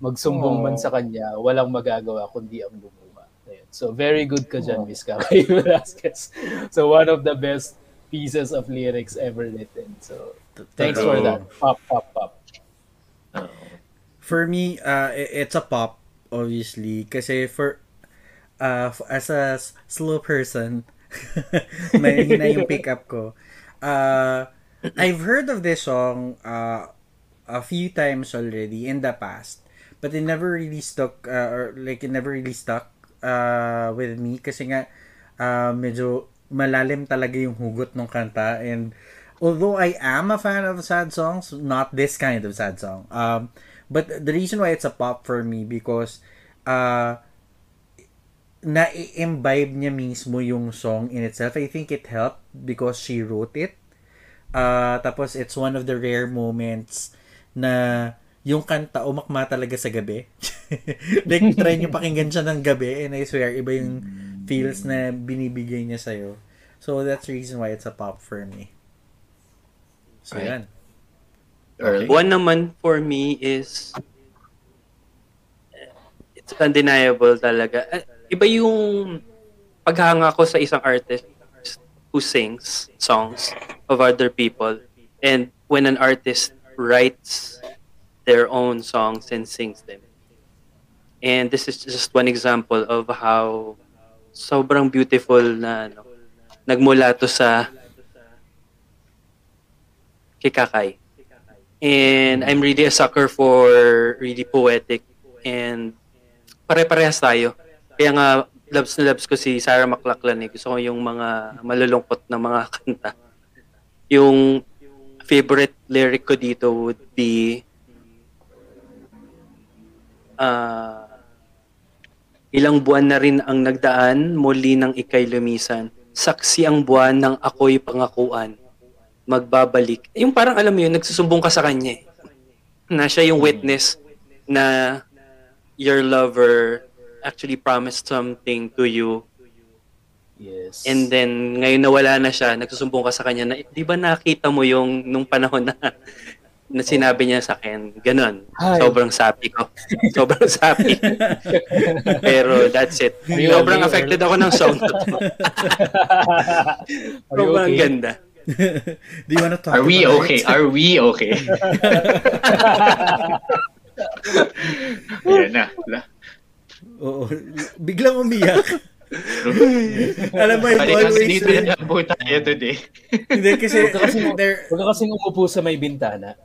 Magsumbong Aww. man sa kanya, walang magagawa kundi ang lumuha. Ayun. So, very good ka dyan, Miss Kakay Velasquez. So, one of the best pieces of lyrics ever written. So, thanks for that. Pop, pop, pop. For me, uh, it's a pop. Obviously. Kasi for, uh, as a slow person, may hina yung pick up ko. Uh, I've heard of this song uh, a few times already in the past. But it never really stuck, uh, or like it never really stuck uh, with me. Kasi nga, uh, medyo malalim talaga yung hugot ng kanta. And although I am a fan of sad songs, not this kind of sad song. Um, but the reason why it's a pop for me because uh, na-imbibe niya mismo yung song in itself. I think it helped because she wrote it. Uh, tapos it's one of the rare moments na yung kanta umakma talaga sa gabi. like, try nyo pakinggan siya ng gabi and I swear, iba yung feels na binibigay niya sa'yo. So, that's the reason why it's a pop for me. So, Right. yan. Early. One naman for me is it's undeniable talaga. Eh, Iba yung paghanga ko sa isang artist who sings songs of other people and when an artist writes their own songs and sings them. And this is just one example of how sobrang beautiful na ano, nagmula to sa kay Kakay. And I'm really a sucker for really poetic and pare-parehas tayo. Kaya nga, loves na loves ko si Sarah McLachlan eh. Gusto ko yung mga malulungkot na mga kanta. Yung favorite lyric ko dito would be uh, ilang buwan na rin ang nagdaan, muli nang ikay lumisan. Saksi ang buwan ng ako'y pangakuan. Magbabalik. Yung parang alam mo yun, nagsusumbong ka sa kanya eh. Na siya yung witness na your lover actually promised something to you Yes. and then ngayon nawala na siya, nagsusumbong ka sa kanya na, di ba nakita mo yung nung panahon na na sinabi niya sa akin, ganun. Hi. Sobrang sapi ko. Sobrang sapi. Pero that's it. Sobrang affected ako ng song na to. Sobrang okay? ganda. Do you wanna talk Are we about okay? it? Are we okay? Ayan na. La- Oo. Biglang umiyak. Alam mo, I've always... dito na lang po tayo today. Hindi, kasi Huwag ka kasing- there, Huwag ka kasing umupo sa may bintana.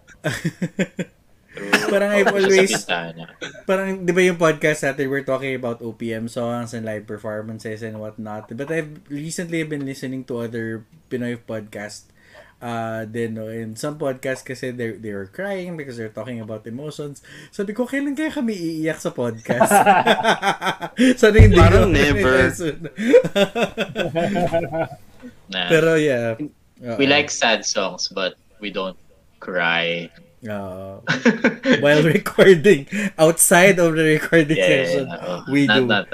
Parang I've Sa always... bintana. parang, di ba yung podcast natin, we're talking about OPM songs and live performances and whatnot. But I've recently been listening to other Pinoy podcast uh, din, no? And some podcasts kasi they they were crying because they're talking about emotions. Sabi ko, kailan kaya kami iiyak sa podcast? Sana hindi Parang ko- never. Na, Pero yeah. we like sad songs, but we don't cry. Oo. while recording, outside of the recording session, oo. we Not- do. not-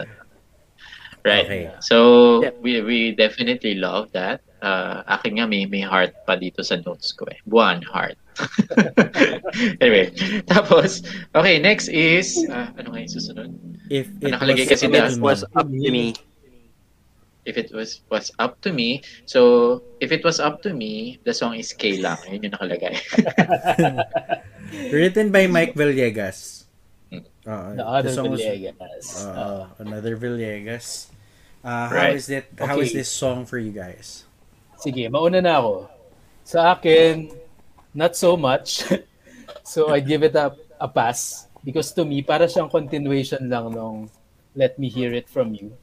Right. Okay. So, Yeah. we we definitely love that. Uh, akin nga may, may heart pa dito sa notes ko eh. One heart. anyway, tapos, okay, next is, uh, ano nga yung susunod? If it nakalagay was, kasi up na- to It was me. up to me. If it was was up to me, so if it was up to me, the song is K lang. Yun yung nakalagay. Written by Mike Villegas. Hmm. Uh, The other song was- Villegas. Uh, Uh, another Villegas. Uh, how Right. is it? How is Okay. this song for you guys? sige, mauna na ako. Sa akin, not so much. so I give it a, a pass. Because to me, para siyang continuation lang nung Let Me Hear It From You.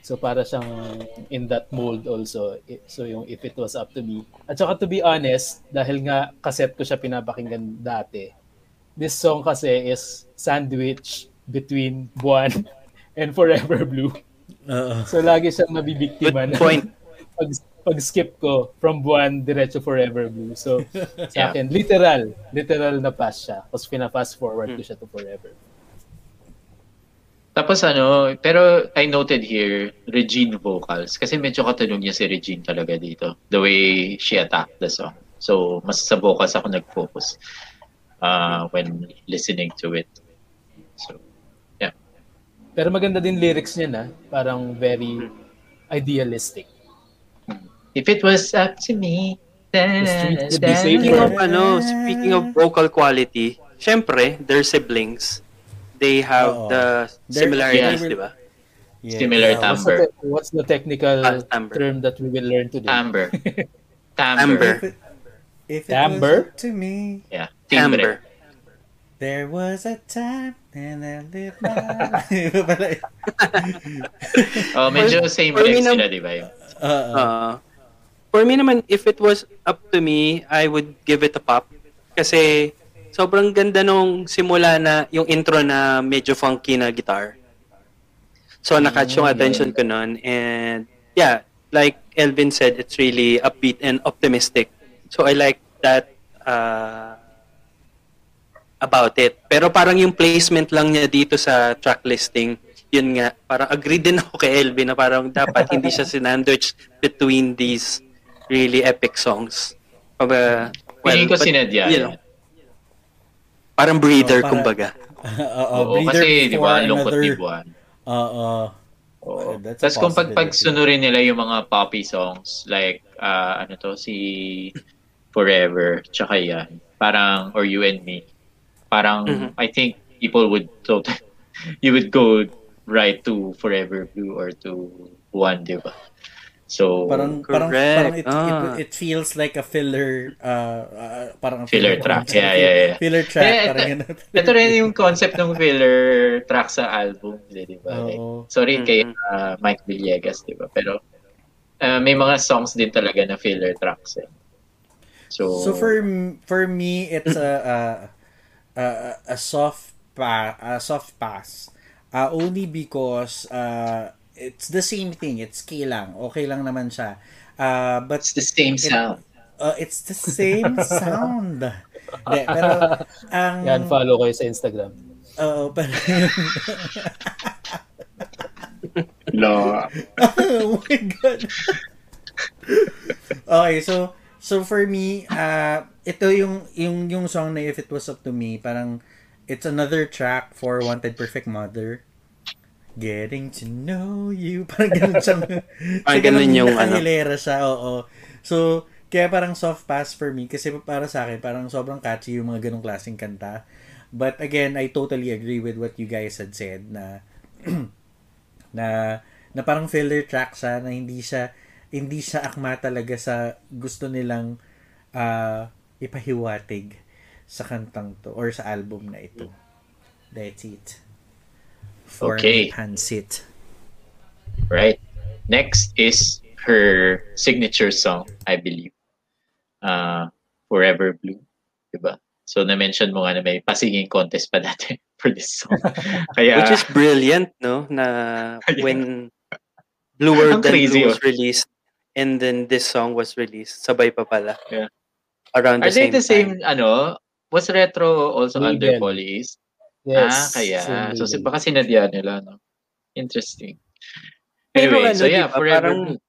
So para siyang in that mold also. So yung If It Was Up To Me. At saka to be honest, dahil nga kaset ko siya pinapakinggan dati, this song kasi is sandwich between Buwan and Forever Blue. Uh, So lagi siyang nabibiktima Good na point. pag, pag skip ko from buwan diretso forever blue. So sa Yeah. akin literal, literal na pass siya. Tapos pina-fast forward Hmm. ko siya to forever. Tapos ano, pero I noted here, Regine vocals. Kasi medyo katunog niya si Regine talaga dito. The way she attacked the song. So, mas sa vocals ako nag-focus uh, when listening to it. So, Pero maganda din lyrics niya na, parang very idealistic. if it was up to me, The streets would be Speaking of ano, speaking of vocal quality, syempre, they're siblings. They have Oo. the They're- similarities, Yeah. di ba? Yeah. Similar What's timbre. the, te- what's the technical Ah, timbre. term that we will learn today? Amber. Amber. Timbre. If it, if it Timbre? was up to me, Yeah. Timbre. Timbre. there was a time and I lived my Iba pala yun. Oh, medyo same for me legs nam- sila, di ba? Yung, Oo. Uh, for me naman, if it was up to me, I would give it a pop. Kasi sobrang ganda nung simula na yung intro na medyo funky na guitar. So, nakatch yung Mm, attention ko nun. And yeah, like Elvin said, it's really upbeat and optimistic. So, I like that uh, about it. Pero parang yung placement lang niya dito sa track listing, yun nga, parang agree din ako kay Elvin na parang dapat hindi siya sinandwich between these really epic songs. Pag, Feeling ko but, sinadya. you know, parang breather, Oh, para- kumbaga. Oo, Oo, breather kasi, di ba, lungkot another- ni Buwan. Oo. A Tapos kung pag possibility. pagsunurin nila yung mga poppy songs, like, uh, ano to, si Forever, tsaka yan, parang, or You and Me, parang, Mhm. I think people would, so, you would go right to Forever Blue or to One, di ba? So, Parang parang Correct. parang it, Ah. it, it feels like a filler uh, uh parang Filler track. Yeah, yeah, yeah. Filler track Eh, parang ito- ganun. ito rin yung concept ng filler track sa album, di ba? Like, Oo. sorry kay Mhm. uh, Mike Villegas, di ba? Pero uh, may mga songs din talaga na filler tracks eh. So, So for for me it's a a, a, a soft pa a soft pass. Uh, only because uh, it's the same thing. It's K lang. Okay lang naman siya. Uh, but it's the same sound. uh, it's the same sound. Hindi, pero ang Yan, follow kayo sa Instagram. Oo, pero No. oh my god. okay, so so for me, uh ito yung yung yung song na if it was up to me, parang it's another track for Wanted Perfect Mother. Getting to know you. Parang ganun siyang... Parang siya ganun yung ano. nakahilera siya, oo. So, kaya parang soft pass for me kasi para sa akin, parang sobrang catchy yung mga ganong klaseng kanta. But again, I totally agree with what you guys had said na na na parang filler track siya na hindi siya hindi siya akma talaga sa gusto nilang ah, ipahiwatig sa kantang to or sa album na ito. That's it. For Okay. Hansit. Right. Next is her signature song, I believe. Uh, Forever Blue. Diba? So, na-mention mo nga na may pasinging contest pa dati for this song. Kaya, Which is brilliant, no? Na Yeah. when Bluer Than crazy, Blue was oh. released and then this song was released, sabay pa pala. Yeah. Around are the they same the same, time. ano, was Retro also Legal. under Poly East? Yes. ah, kaya. So, si- baka sinadya nila, no? Interesting. Pero Anyway, ano, so yeah, diba, Forever parang- Blue.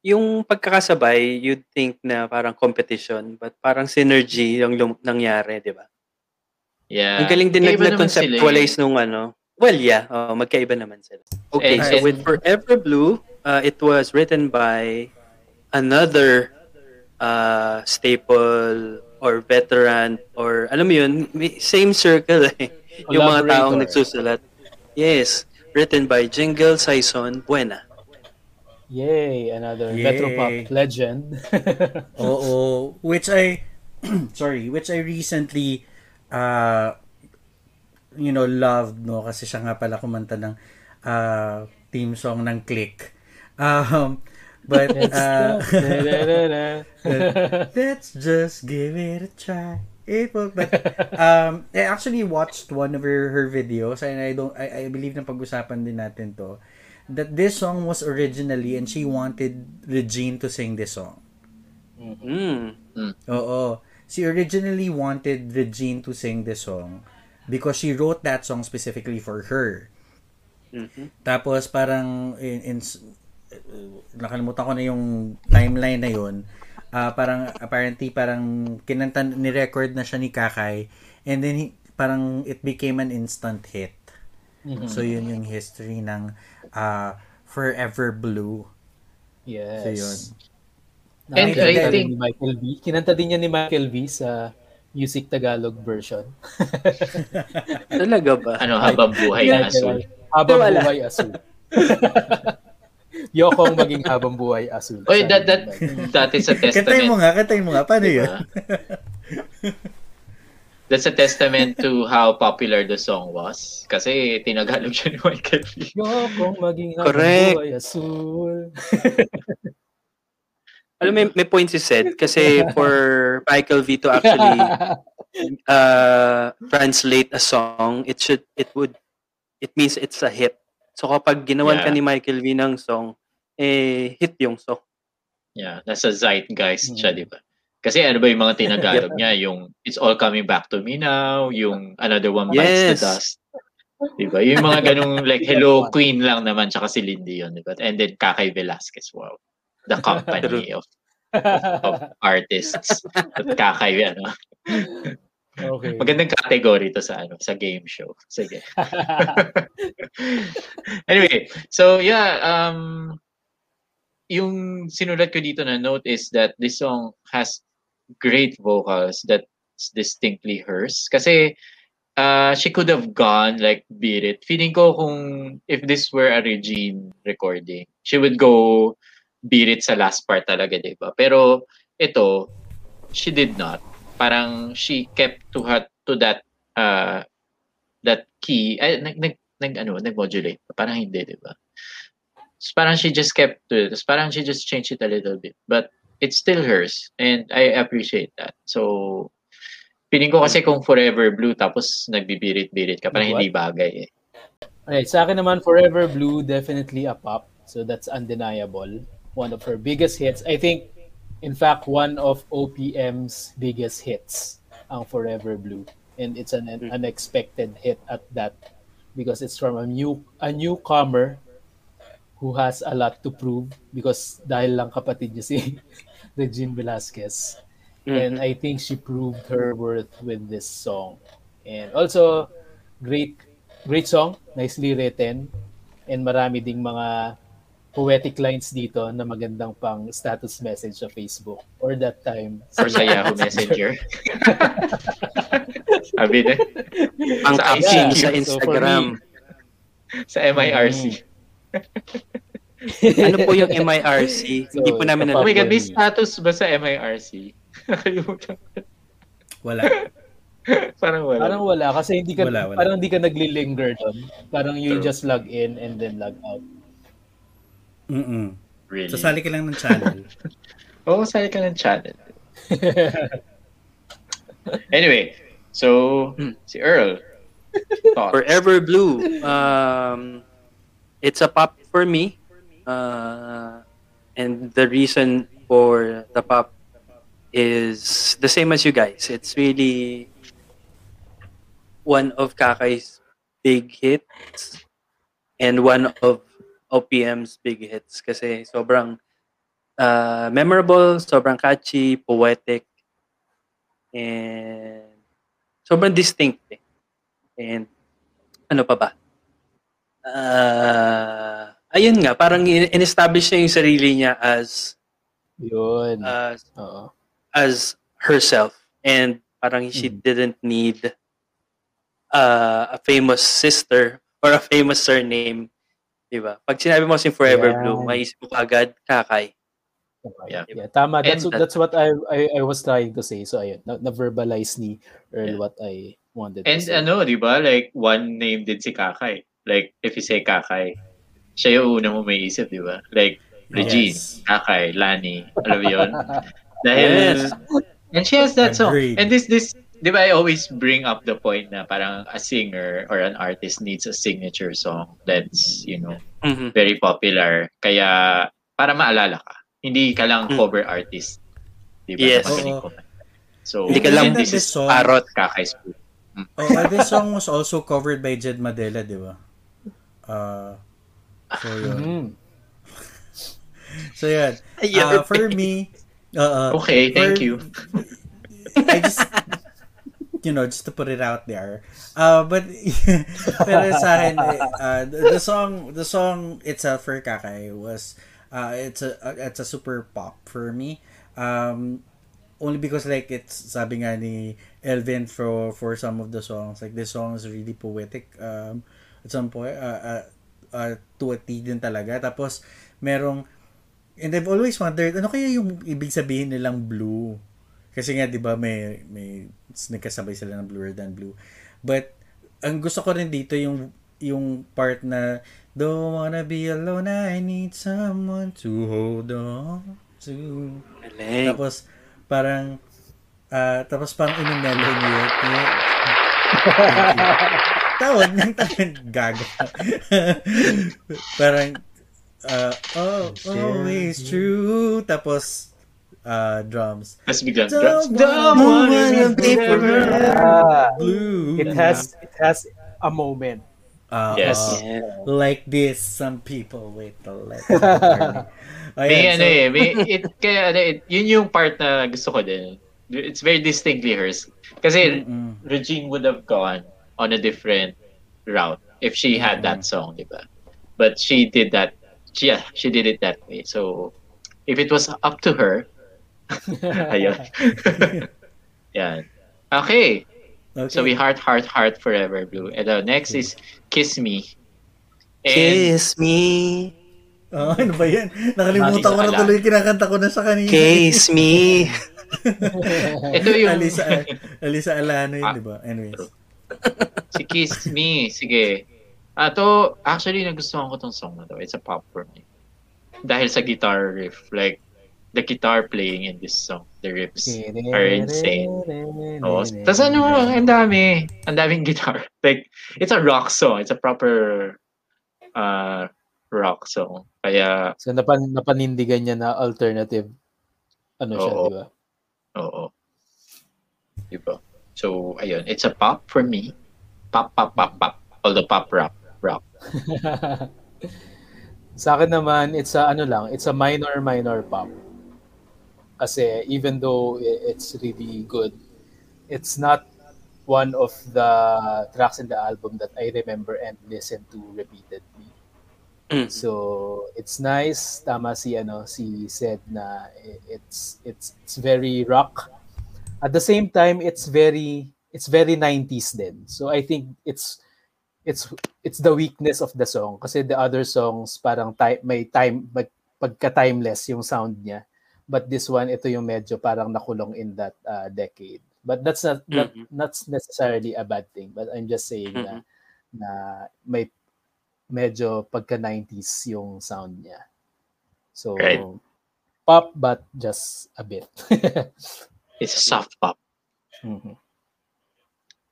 Yung pagkakasabay, you'd think na parang competition, but parang synergy yung lum- nangyari, di ba? Yeah. Ang galing din sila eh. nag-conceptualize nung ano. Well, yeah, oh, magkaiba naman sila. Okay, And- so and- with Forever Blue, uh, it was written by another uh, staple or veteran or alam mo yun, same circle eh. Yung mga taong nagsusulat. Yes, written by Jingle Saison Buena. Yay, another Yay. Metropop legend. Oo, which I sorry, which I recently uh you know loved no kasi siya nga pala kumanta ng uh, theme song ng Click. Um but Let's uh, let's just give it a try. Will, but um I actually watched one of her, her videos and I don't I, I believe na pag-usapan din natin to that this song was originally and she wanted Regine to sing this song. Mm. Oo. She originally wanted Regine to sing this song because she wrote that song specifically for her. Mhm. Tapos parang in, in nakalimutan ko na yung timeline na yun. Ah, parang apparently parang kinanta ni record na siya ni Kakay and then he- parang it became an instant hit. So yun yung history ng ah, Forever Blue. yes. So yun. And I din think- ni Michael B. Kinanta din niya ni Michael B sa Music Tagalog version. Talaga ba? Ano, habang buhay na asul. Habang buhay asul. Yokong maging habang buhay asul. Oy, that, that, that is a Kantay mo testament. nga, kantay mo nga. Paano yun? Diba? That's a testament to how popular the song was. Kasi tinagalog siya ni Michael V. Yokong maging habang Correct. buhay asul. Alam mo, may, may point si Seth kasi for Michael V to actually uh, translate a song, it should, it would, it means it's a hit. So kapag ginawan ka Yeah. ni Michael V ng song, eh, hit yung song. Yeah, nasa zeitgeist Hmm. siya, di ba? Kasi ano ba yung mga tinagalog niya? Yung It's All Coming Back to Me Now, yung Another One Bites the Yes. Dust. Di ba? Yung mga ganung like Hello Queen lang naman tsaka si Lindy yun, di ba? And then Kakay Velasquez, wow. The company of, of artists. At Kakay, ano. Okay. Magandang category to sa ano, sa game show. Sige. anyway, so yeah, um yung sinulat ko dito na note is that this song has great vocals that's distinctly hers. Kasi uh, she could have gone like beat it. Feeling ko kung if this were a Regine recording, she would go beat it sa last part talaga, di ba? Pero ito, she did not. Parang she kept to her to that uh that key. Ay, nag, nag, nag ano, nag-modulate. Parang hindi, di ba? So, parang she just kept to it. Tapos parang she just changed it a little bit. But it's still hers. And I appreciate that. So, feeling ko kasi kung Forever Blue tapos nagbibirit-birit ka, parang hindi bagay eh. Alright, sa akin naman, Forever Blue, definitely a pop. So that's undeniable. One of her biggest hits. I think, in fact, one of OPM's biggest hits, ang Forever Blue. And it's an, an unexpected hit at that because it's from a new a newcomer who has a lot to prove because dahil lang kapatid niya si Regine Velasquez. And I think she proved her worth with this song. And also, great great song, nicely written, and marami ding mga poetic lines dito na magandang pang status message sa Facebook or that time. Or sa Yahoo Messenger. Sabi na. Ang Sa ICQ. sa So, for Instagram. Sa MIRC. ano po yung MIRC? Hindi po namin Oh my God, alam. may status ba sa MIRC? Nakalimutan. Wala. Parang wala. Parang wala kasi hindi ka Wala, wala. parang hindi ka nagli-linger doon. Parang you True. just log in and then log out. Mm-mm. really. Sasali ka lang ng channel. Oo, oh, sali ka ng channel. anyway, so, Hmm. si Earl. thoughts? Forever Blue. Um, it's a pop for me. Uh, and the reason for the pop is the same as you guys. It's really one of Kakai's big hits and one of OPM's big hits kasi sobrang uh, memorable, sobrang catchy, poetic, and sobrang distinct eh. And ano pa ba? Uh, ayun nga, parang in- in-establish niya yung sarili niya as Yun. as Oo. as herself and parang she Mhm. didn't need uh, a famous sister or a famous surname. Diba? Pag sinabi mo si Forever Yan. Blue, maisip mo agad kakay. Yeah. Yeah, tama. That's And that's what I, I I was trying to say. So ayun, na, na-verbalize ni Earl Yeah. what I wanted And to say. ano, di ba? Like, one name din si Kakay. Like, if you say Kakay, siya yung una mo may isip, di ba? Like, Regine, Yes. Kakay, Lani. Alam mo yun? Dahil, Yes. and she has that song. Agreed. And this, this, di ba, I always bring up the point na parang a singer or an artist needs a signature song that's, you know, Mhm. very popular. Kaya, para maalala ka. Hindi ka lang Mm. cover artist. Di ba? Yes. So, Hindi ka lang and this this is song- Parot. Kakay's Blue. Oh, uh, this song was also covered by Jed Madela, di ba? Uh, so, yun. Mhm. So, yun. Uh, for me, uh, Okay, thank for- you. I just, you know, just to put it out there. Uh, but, pero sa akin, uh, the, the song, the song itself for Kakay was, uh, it's a, it's a super pop for me. Um, only because like it's sabi nga ni Elvin for for some of the songs like this song is really poetic um at some point uh, uh, uh, to a T din talaga tapos merong and I've always wondered ano kaya yung ibig sabihin nilang blue kasi nga 'di ba may may nagkasabay sila ng bluer than blue. But ang gusto ko rin dito yung yung part na don't wanna be alone I need someone to hold on to. Galing. tapos parang ah tapos parang inumelo niya tawag ng tawag gago. Parang ah, oh always true. Tapos ah, drums Tapos biglang Don't drums. wanna be forever Ah, blue it has it has a moment. Ah, Yes. Yeah. like this some people wait to let May ano eh, may, it, kaya ano, it, yun yung part na gusto ko din. It's very distinctly hers. Kasi Mm-mm. Regine would have gone on a different route if she had that song, di ba? But she did that, she, yeah, she did it that way. So, if it was up to her, ayun. Yan. Okay. okay. So we heart, heart, heart forever blue. And uh, next is Kiss Me. And Kiss me. Oh, ano ba yan? Nakalimutan ko na tuloy yung kinakanta ko na sa kanina. Kiss me. ito yung Alisa, Alisa Alano yun, di ba? Anyways. si Kiss Me. Sige. Ah, to, actually, nagustuhan ko tong song na to. It's a pop for me. Dahil sa guitar riff. Like, the guitar playing in this song. The riffs are insane. Oh, Tapos ano, ang dami. Ang daming guitar. Like, it's a rock song. It's a proper uh, rock song. Kaya, So napan napanindigan niya na alternative ano siya, Oo. di ba? oo. Diba? So, ayun. It's a pop for me. Pop, pop, pop, pop. Although pop rock. Rock. Sa akin naman, it's a ano lang, it's a minor minor pop. Kasi even though it's really good, it's not one of the tracks in the album that I remember and listen to repeatedly. Mm. So it's nice. Tama si ano si said na it's it's it's very rock. At the same time, it's very it's very 90s then. So I think it's it's it's the weakness of the song kasi the other songs parang time, may time mag, pagka-timeless yung sound niya. But this one ito yung medyo parang nakulong in that uh, decade. But that's not not, Mhm. not necessarily a bad thing. But I'm just saying na na may medyo pagka 90s yung sound niya. So Right. pop but just a bit. It's a soft pop. Mhm.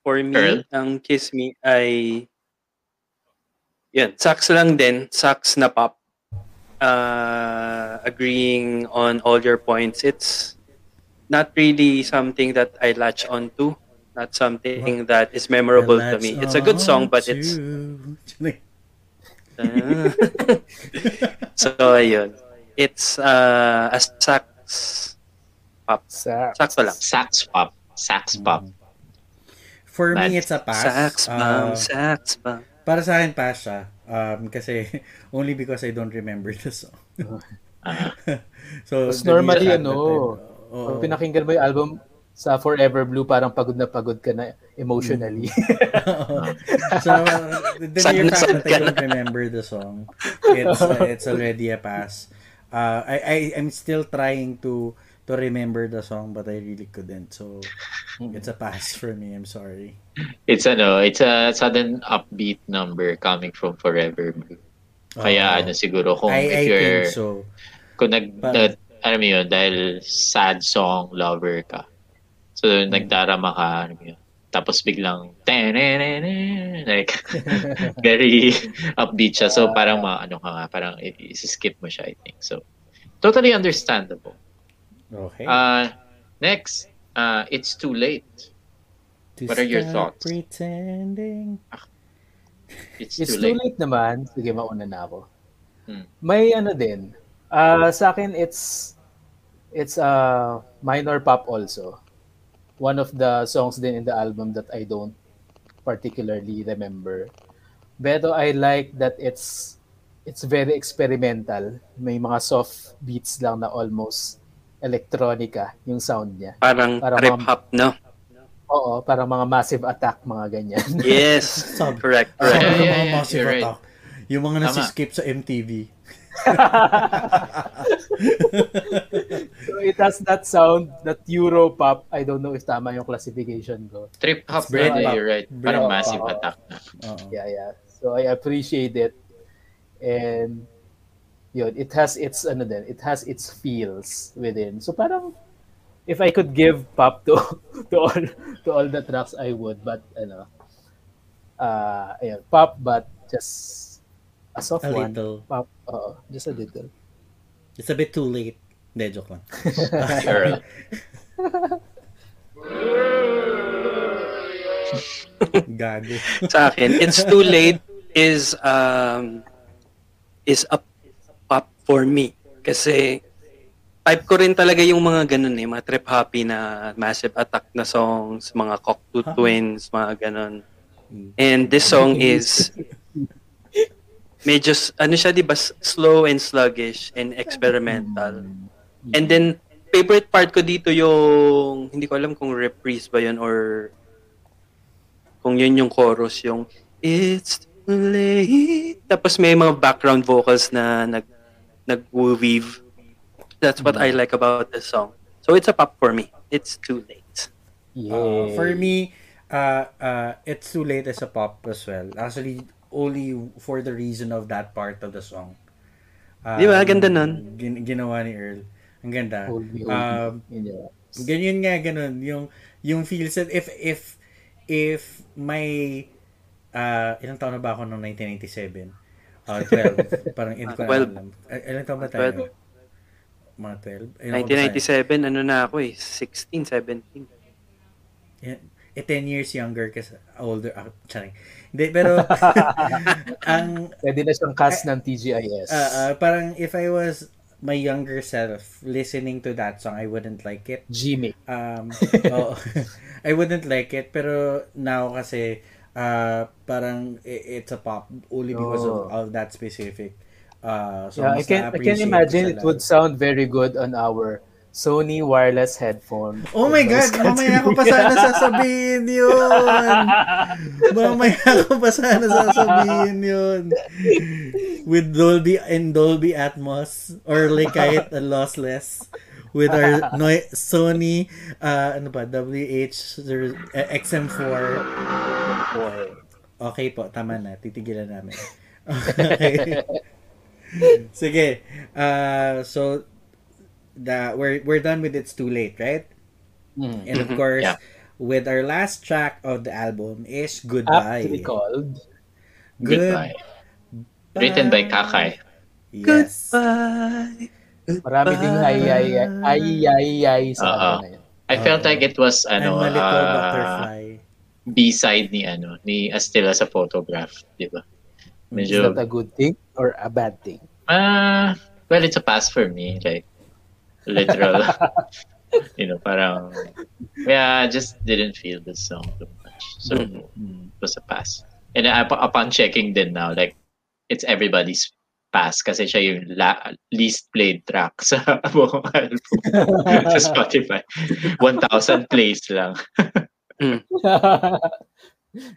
For me, Earl? ang Kiss Me ay yan, sax lang din, sax na pop. Uh, agreeing on all your points. It's not really something that I latch onto. Not something that is memorable to me. It's a good song, but it's so ayun. It's uh, a sax pop. Sa Sakto lang. Sax pop. Sax pop. For But me, it's a pass. Sax bang, Uh, sax bang. para sa akin, pass siya. Um, kasi, only because I don't remember the song. So, Mas normally, ano, oo. Pag pinakinggan mo yung album sa Forever Blue, parang pagod na pagod ka na emotionally. so, the Sad mere fact sad that I don't remember the song, it's uh, it's already a pass. Uh, I I I'm still trying to to remember the song, but I really couldn't. So, it's a pass for me. I'm sorry. It's ano, it's a sudden upbeat number coming from Forever Blue. Kaya Oo. ano siguro kung I, if I you're think so. kung nag, Pa- nag alam mo yun, dahil sad song lover ka. So Hmm. nagdarama ka, alam mo yun. Tapos biglang like very upbeat siya. So parang ma ano ka nga, parang i-skip mo siya I think. So totally understandable. Okay. Uh next, uh it's too late. To what are your thoughts? Pretending. It's, It's too too late. late naman. Sige, mauna na ako. Hmm. May ano din. Ah, sa akin, it's it's a minor pop also. One of the songs din in the album that I don't particularly remember. Pero I like that it's it's very experimental. May mga soft beats lang na almost electronica yung sound niya. Parang Parang trip hop, no? Oo, parang mga massive attack, mga ganyan. Yes. Correct, correct. Yeah, yeah, mga yeah, massive right. attack. Yung mga nasiskip sa MTV. so it has that sound, that Euro pop. I don't know if tama yung classification ko. Trip hop pop. you're right. Parang massive Oo. attack na. Oo. Yeah, yeah. So I appreciate it. And yun, it has its ano din, it has its feels within. So parang if I could give pop to to all to all the tracks I would, but ano uh ayun, pop but just a soft A one. little. Pop, oo, just a little. It's a bit too late. Hindi, joke lang. Sure. Gago. Sa akin, it's too late is um is a pop for me. Kasi type ko rin talaga yung mga ganun eh, mga trip happy na massive attack na songs, mga Cocteau Huh? Twins, mga ganun. Mm. And this song is medyo, ano siya, di ba, slow and sluggish and experimental. And then, favorite part ko dito yung, hindi ko alam kung reprise ba yun or kung yun yung chorus, yung It's too late. Tapos may mga background vocals na nag nag-weave. That's what I like about this song. So it's a pop for me. It's too late. Yeah. Uh, for me, uh, uh, it's too late as a pop as well. Actually, only for the reason of that part of the song. Um, Di ba? Ganda nun. Gin- ginawa ni Earl. Ang ganda. Hold me, hold Um, ganyan nga, ganun. Yung, yung feels that if, if, if may, uh, ilang taon na ba ako noong 1997? Uh, 12. Parang hindi ko na 12. alam. Uh, ilang taon ba tayo? 12. Mga 12? Ayun ako basta- 1997, ano na ako eh, 16, 17. Yeah. Eh, 10 years younger kasi older. Ah, charing. Hindi, pero ang Pwede na siyang cast ng TGIS. ah, ah, parang if I was my younger self listening to that song, I wouldn't like it. Jimmy. Um, oo. I wouldn't like it, pero now kasi uh, parang it's a pop only because oh. of, of that specific. Ah, uh, so yeah, I can I can imagine it would sound very good on our Sony wireless headphone. Oh my God! Category. Mamaya ko pa sana sasabihin yun! mamaya ko pa sana sasabihin yun! With Dolby and Dolby Atmos or like kahit a lossless with our Sony uh, ano ba, WH XM4 buhay. Okay po, tama na. Titigilan namin. Okay. Sige. Uh, so, the, we're, we're done with It's Too Late, right? Mm. And of mm-hmm. course, yeah. with our last track of the album is Goodbye. Aptly called Goodbye. Goodbye. Written by Kakai. Yes. Goodbye. Marami ding ay ay ay ay ay, sa uh-huh. Ano I felt uh-huh. like it was ano, uh, butterfly. B-side ni ano ni Astilla sa photograph, di ba? Is Medyo that a good thing or a bad thing? ah well it's a pass for me like literal you know parang yeah I just didn't feel the song too much so Mm. it was a pass and up- upon checking din now like it's everybody's pass kasi siya yung la- least played track sa buong album sa Spotify 1,000 plays lang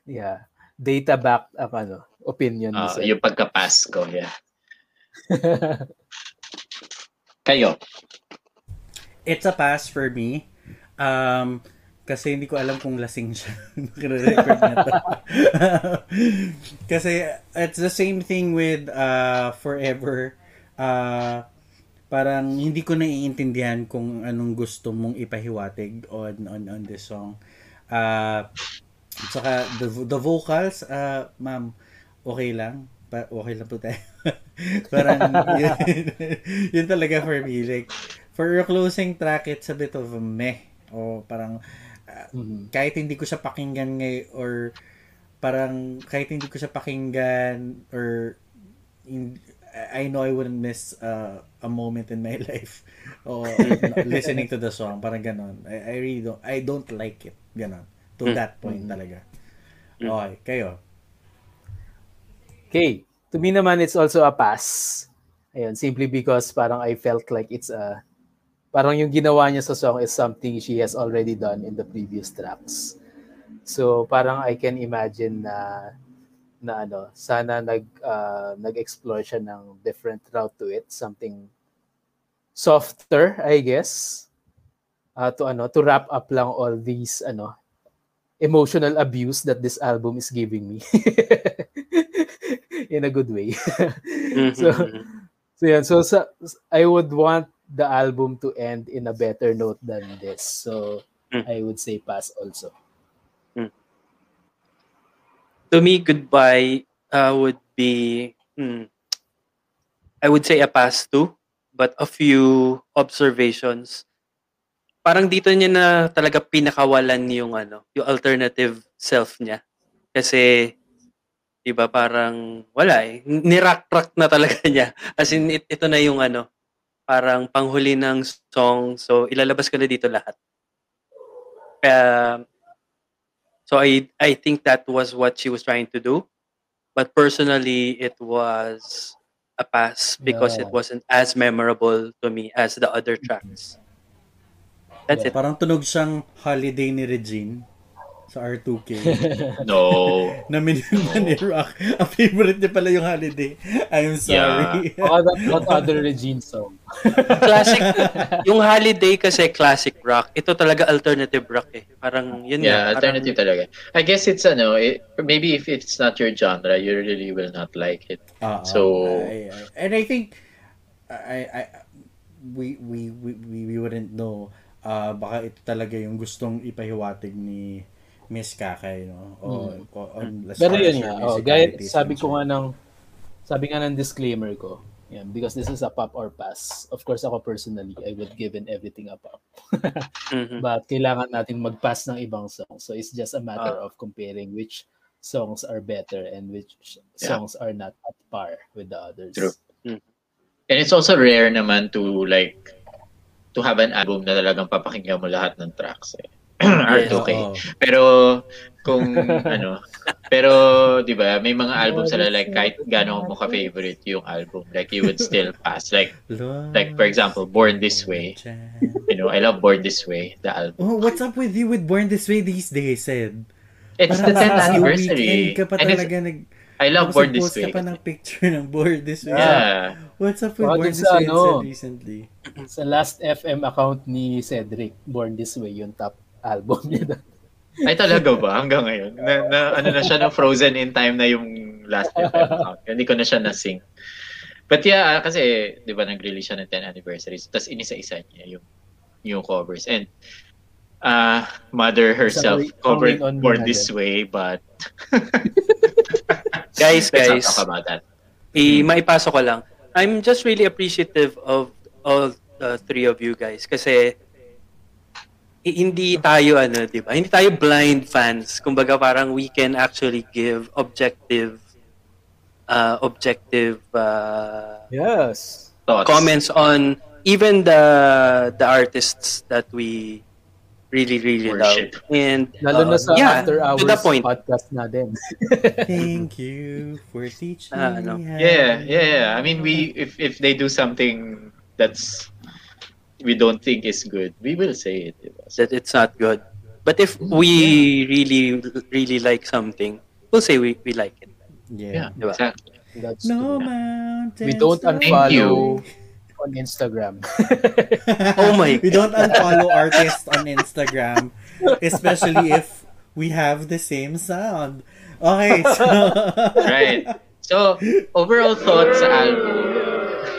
yeah. Data backed ang ano, opinion ni Ah, Seth. yung pagka-pass ko yeah kayo It's a pass for me. Um, kasi hindi ko alam kung lasing siya. Nagre-record na to. kasi it's the same thing with uh, Forever. Uh, parang hindi ko naiintindihan kung anong gusto mong ipahiwatig on on on this song. Uh, saka the the vocals, uh, ma'am, okay lang. Pa, okay lang po tayo. parang yun, yun talaga for me. Like, for your closing track, it's a bit of a meh. O parang, uh, Mhm. kahit hindi ko siya pakinggan ngay or parang kahit hindi ko siya pakinggan or in, I know I wouldn't miss uh, a moment in my life or listening to the song parang ganon I, I really don't I don't like it ganon to Mm. that point Mm. talaga Mm. okay kayo Okay. To me naman, it's also a pass. Ayun, simply because parang I felt like it's a parang yung ginawa niya sa song is something she has already done in the previous tracks. So parang I can imagine na na ano, sana nag uh, nag-explore siya ng different route to it, something softer, I guess. Uh, to ano, to wrap up lang all these ano emotional abuse that this album is giving me. in a good way. So so yeah, so sa, I would want the album to end in a better note than this. So Mm. I would say pass also. To me, goodbye uh, would be, hmm, I would say a pass to, but a few observations. Parang dito niya na talaga pinakawalan yung ano, yung alternative self niya. Kasi, di ba, parang wala eh. Nirak-rak na talaga niya. As in, it- ito na yung ano, parang panghuli ng song. So, ilalabas ko na dito lahat. Kaya, So I I think that was what she was trying to do. But personally it was a pass because it Yeah. wasn't as memorable to me as the other tracks. That's it. Parang tunog siyang holiday ni Regine sa R2K. No. na minilma ni Rock. Ang favorite niya pala yung holiday. I'm sorry. Oh, that, that other Regine song. Classic yung holiday kasi classic rock. Ito talaga alternative rock eh. Parang yun Yeah, nga, parang- alternative talaga. I guess it's ano, it, maybe if it's not your genre, you really will not like it. Ah, ah. So- I- I- and I think I I we we we we, we wouldn't know uh, baka ito talaga yung gustong ipahiwatig ni Miss Kakay no o, Mm. o- on as Pero yun nga, oh, gaya, sabi ko nga ng sabi nga ng disclaimer ko, yan, because this is a pop or pass. Of course, ako personally, I would given everything a pop. Mhm. But kailangan natin mag-pass ng ibang songs. So it's just a matter Ah. of comparing which songs are better and which Yeah. songs are not at par with the others. True. And it's also rare naman to like to have an album na talagang papakinggan mo lahat ng tracks eh. R2K. Oo. Pero kung ano, pero 'di ba, may mga album sila like kahit gaano mo ka-favorite yung album, like you would still pass. Like like for example, Born This Way. You know, I love Born This Way, the album. Oh, what's up with you with Born This Way these days, Ed? It's the Parang 10th sa anniversary. weekend ka pa And it's, talaga nag I love tapos Born This nag-post Way. ka pa ng picture ng Born This Way. Yeah. What's up with Born This sa Way ano, recently? Sa last FM account ni Cedric, Born This Way, yung top album niya. Ay talaga ba hanggang ngayon? Na, na ano na siya na frozen in time na yung last FM account. Hindi ko na siya na-sync. But yeah, kasi 'di ba nag-release siya ng 10th anniversary. Tapos inisa-isa niya yung yung covers and uh mother herself Isang covered Born This. Way but Guys, guys. talk about that. I maipasok ko lang. I'm just really appreciative of all the three of you guys kasi hindi tayo ano, 'di ba? Hindi tayo blind fans. Kumbaga parang we can actually give objective uh objective uh, Yes. Thoughts. comments on even the the artists that we really really Worship. love. And Lalo na uh, sa yeah, after hours to the point. podcast natin. Thank you for teaching Ah, ano. me how Yeah, yeah, yeah. I mean, we if if they do something that's we don't think is good, we will say it. diba? that it's not good. But if we really really like something, we'll say we, we like it. Yeah. Yeah, Diba? exactly. That's No true. mountains. We don't unfollow on Instagram. Oh my We don't unfollow artists on Instagram, especially if we have the same sound. Okay, so Right. So, overall thoughts sa album.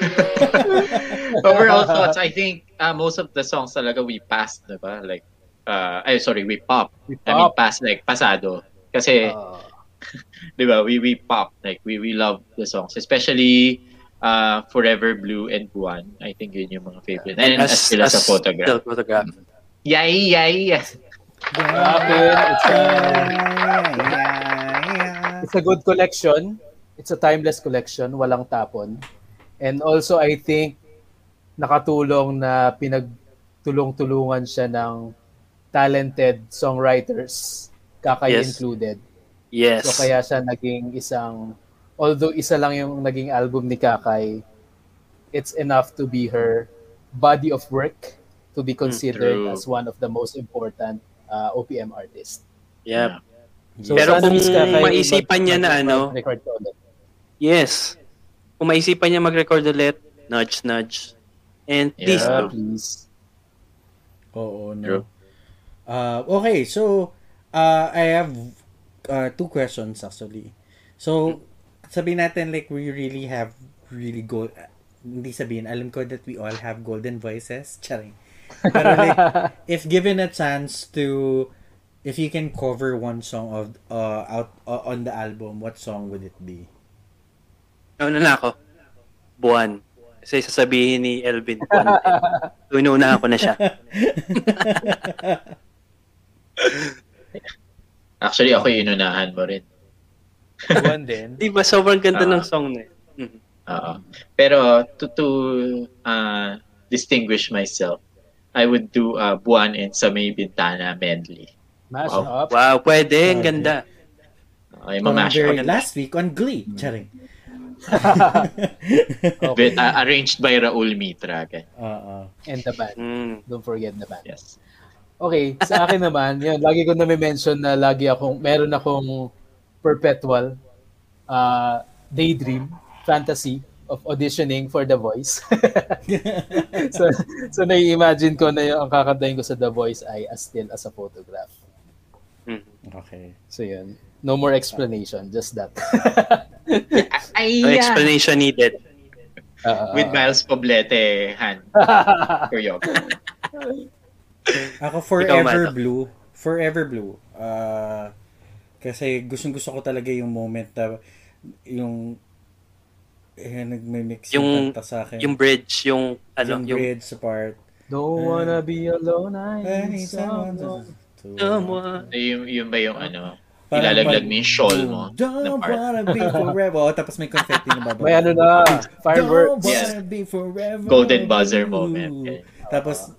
overall thoughts, I think uh, most of the songs talaga we passed, diba? Like, uh, ay, sorry, we pop. We I mean, pop. pass, like, pasado. Kasi, Uh, di ba, we, we pop. Like, we, we love the songs. Especially, uh, Forever Blue and Buwan. I think yun yung mga favorite. And as, sila sa photograph. Still photograph. Yay, yay! Akin, it's a, it's a good collection. It's a timeless collection, walang tapon. And also, I think, nakatulong na pinagtulong-tulungan siya ng talented songwriters, Kakay Yes. included. Yes. So kaya siya naging isang, although isa lang yung naging album ni Kakay, it's enough to be her body of work to be considered true. as one of the most important uh, OPM artists. Yep. So, Pero kung maisipan niya na ano, mag-record ka ulit. Yes. Kung maisipan niya mag-record ulit, nudge, nudge. And please Yeah, please. Oo, no. True. Uh, okay, so uh, I have uh, two questions actually. So, sabihin natin like we really have really gold hindi sabihin, alam ko that we all have golden voices. Charing. Pero like, if given a chance to if you can cover one song of uh, out uh, on the album, what song would it be? Ano na ako? Buwan. Kasi sasabihin ni Elvin, buwan. so, inuunahan ko na siya. Actually, ako yung inunahan mo rin. One din. Di ba? Sobrang ganda Ah. ng song na yun. Mhm. Oo. Pero to to uh, distinguish myself, I would do uh, Buwan and Sa May Bintana medley. Mash Wow. up. Wow, pwede. Ang ganda. Okay, mamash up. last week on Glee. Charing. okay. But, uh, arranged by Raul Mitra. Okay. Oo. And the band. Mm. Don't forget the band. Yes. Okay, sa akin naman, yun, lagi ko na mention na lagi akong, meron akong perpetual uh, daydream, fantasy of auditioning for The Voice. so, so nai-imagine ko na yung ang kakantahin ko sa The Voice ay As Still As a Photograph. Mhm. Okay. So yun. No more explanation, just that. Ay, No explanation needed. Uh, With Miles Poblete hand. Choreography. Ako Forever. Blue. Forever Blue. Ah, kasi gustong gusto ko talaga yung moment na yung eh, nagme-mix yung, Yung- kanta sa akin. Yung bridge, yung, ano, yung yung, bridge part. Don't wanna be alone, I need someone someone. to... to someone. Yung, yung ba yung ano, Parang ilalaglag mo yung shawl mo na Don't part. wanna be forever. Oh, tapos may confetti na bababa. May ano na, Don't fireworks. wanna be forever. Golden buzzer moment. Okay. Tapos,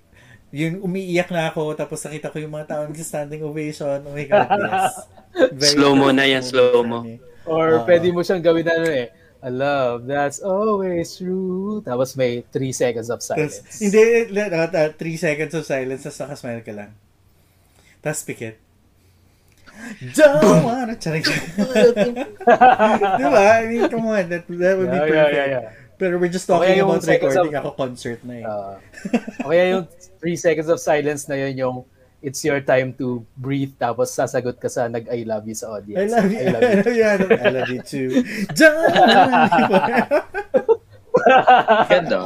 yun, umiiyak na ako, tapos nakita ko yung mga tao nag-standing ovation. Oh my God, yes. Very Slow-mo na yan, slow-mo. Or Ah. pwede mo siyang gawin na ano eh, a love that's always true. Tapos may 3 seconds of Tapos, silence. hindi, let- uh, three seconds of silence, tapos nakasmile ka lang. Tapos pikit. Don't wanna... Charing. diba? I mean, come on, that, that would be Yeah, perfect. yeah, yeah, yeah. Pero we're just Okay, talking yung about recording. of- Ako concert na eh. Uh, o kaya yung 3 seconds of silence na yun yung it's your time to breathe tapos sasagot ka sa nag I love you sa audience. I love you. I love you. I love you. I love you too. Ganda.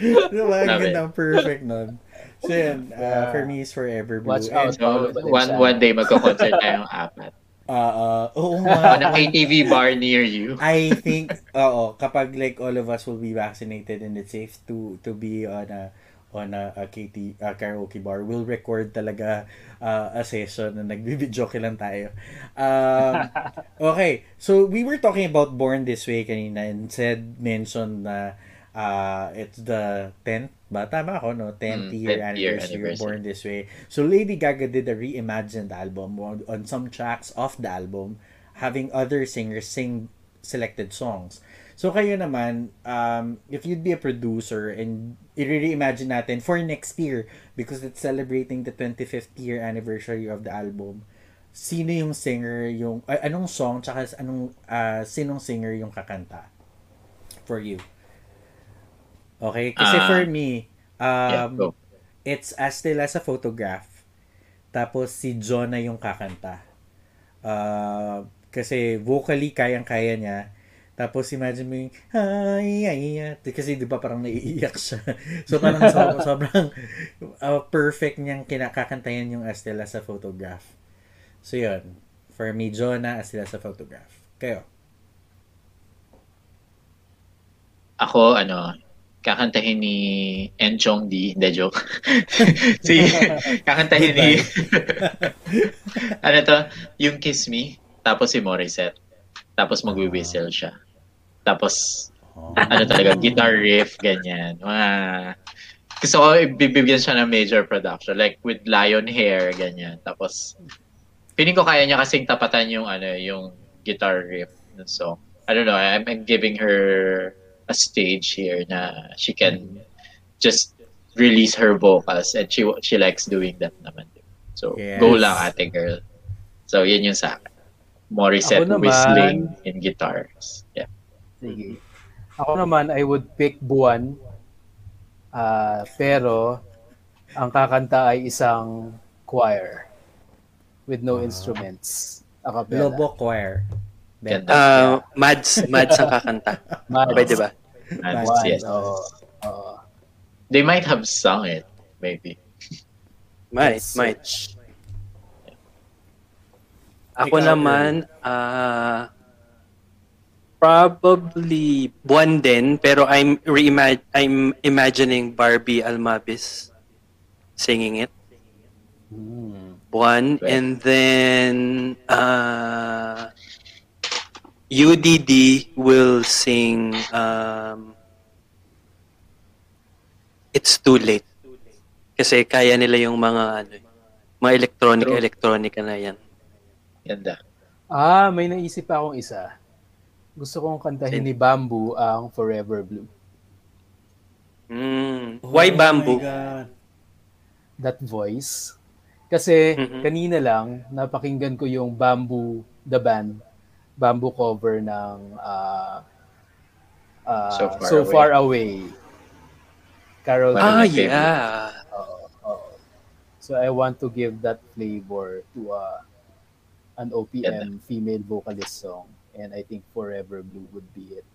diba? Ang ganda, perfect nun. So yun, uh, for me, is Forever Blue. Watch And, out. So, one one day magko-concert tayong apat. uh, uh, oo On nga. a KTV bar near you. I think, oo, kapag like all of us will be vaccinated and it's safe to to be on a on a, a KT a karaoke bar, we'll record talaga uh, a session na nagbibidyo lang tayo. Um, okay, so we were talking about Born This Way kanina and said, mentioned na uh, it's the 10th ba? Tama ako, no? 10th Mm, year 10th year anniversary anniversary. Born This Way. So Lady Gaga did a reimagined album on, on some tracks of the album having other singers sing selected songs. So kayo naman, um, if you'd be a producer and i-reimagine natin for next year because it's celebrating the 25th year anniversary of the album, sino yung singer, yung, ay, anong song, tsaka anong, ah, sinong singer yung kakanta for you? Okay? Kasi Ah, for me, Yeah, um, go. it's as still as a photograph. Tapos si Jonah yung kakanta. Uh, kasi vocally kayang-kaya niya. Tapos imagine mo yung ay ay ay kasi di ba parang naiiyak siya. so parang so, sobrang uh, perfect niyang kinakakantayan yung as still as a photograph. So yun. For me, Jonah as still as a photograph. Kayo. Ako, ano, kakantahin ni Enchong D. Hindi, joke. si, kakantahin ni, ano to, yung Kiss Me, tapos si Morissette. Tapos magwi-whistle siya. Tapos, Oh. ano talaga, guitar riff, ganyan. Mga, gusto ko ibibigyan siya ng major production. Like, with lion hair, ganyan. Tapos, feeling ko kaya niya kasing tapatan yung, ano, yung guitar riff ng song. I don't know, I'm, I'm giving her a stage here na she can just release her vocals and she she likes doing that naman. So go Yes. lang ate girl. So yun yung sa akin. Morissette whistling in guitars. Yeah. Sige. Ako naman, I would pick Buwan. Ah, pero, ang kakanta ay isang choir with no instruments. A cappella. Lobo Choir. Ben. Ganda. Uh, Mads, Mads ang kakanta. Mads. Pwede ba? And Buwan, yes. oo. Oo. They might have sung it, maybe. Might, Yes. might. Ako Ikaw, naman, ah probably buwan din, pero I'm reimag I'm imagining Barbie Almabis singing it. Hmm. Buwan. Right. And then, uh, UDD will sing um, It's Too Late. Kasi kaya nila yung mga ano, eh, mga electronic True. electronic na yan. Ganda. Ah, may naisip pa akong isa. Gusto kong kantahin ni Bamboo ang Forever Blue. Mm. Oh Why my bamboo? That voice. Kasi Mhm. kanina lang, napakinggan ko yung Bamboo, the band, Bamboo cover ng ah, ah, So Far So Away. Far Away. Carol Ah, King. yeah. Oo, oo. So I want to give that flavor to uh, an OPM female vocalist song. And I think Forever Blue would be it.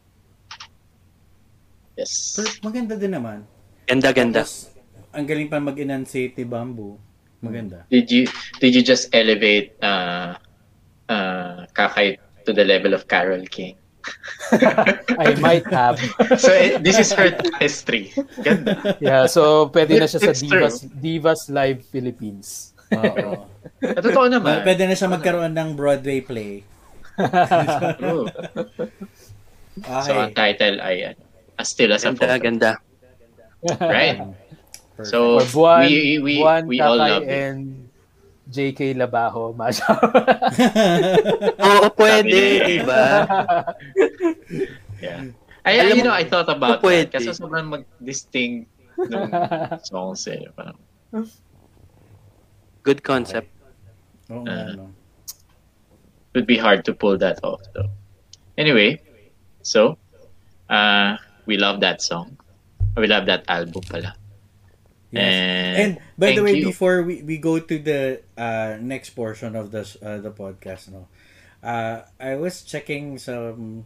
Yes. Pero maganda din naman. Ganda, ganda. Tapos, ang galing pa mag-enunciate ni Bamboo. Maganda. Did you did you just elevate uh uh Kakay to the level of Carol King? I might have. So eh, this is her history. Ganda. Yeah, so pwede na siya sa Divas, Divas Live Philippines. Oo. Totoo naman. Pwede na siya magkaroon ng Broadway play. True. So ang Okay. title ay ano, As Still As a Ganda, Photo. ganda. Right? Perfect. So Buwan, we we Buwan, we all love it. JK Labajo. Masha. Oo, pwede, di ba? Yeah. I, Alam you mo, know, I thought about pwede. that kasi sobrang mag-distinct nung songs eh. Parang, Good concept. Oo nga, no. it would be hard to pull that off though. Anyway, so uh we love that song. We love that album pala. Yes. And, And by the way, you. before we, we go to the uh, next portion of this uh, the podcast, no, uh, I was checking some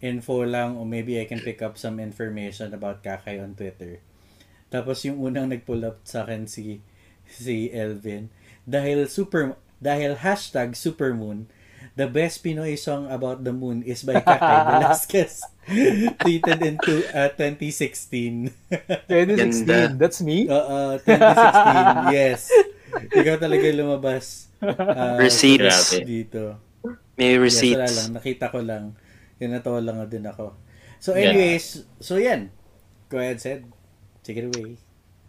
info lang or maybe I can pick up some information about Kakay on Twitter. Tapos yung unang nag-pull up sa akin si si Elvin dahil super dahil hashtag supermoon the best Pinoy song about the moon is by Kakay Velasquez tweeted into uh, 2016 2016. Ganda. That's me? Oo, 2016. yes. Ikaw talaga lumabas. ah, Receipts. Dito. May Yes, wala receipts. lang. Nakita ko lang. Yun natawa lang din ako. So anyways, so yan. Go ahead, Sed. Take it away.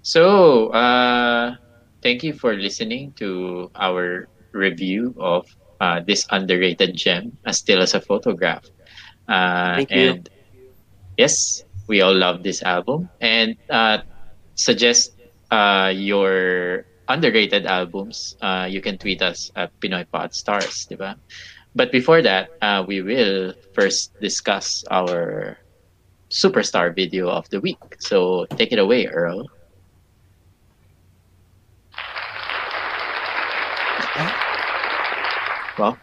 So, uh, thank you for listening to our review of uh, this underrated gem, As Still as a Photograph. Uh, Thank you. And yes, we all love this album. And uh, suggest uh, your underrated albums. Uh, you can tweet us at Pinoy Pod Stars, diba? But before that, uh, we will first discuss our superstar video of the week. So take it away, Earl. Well,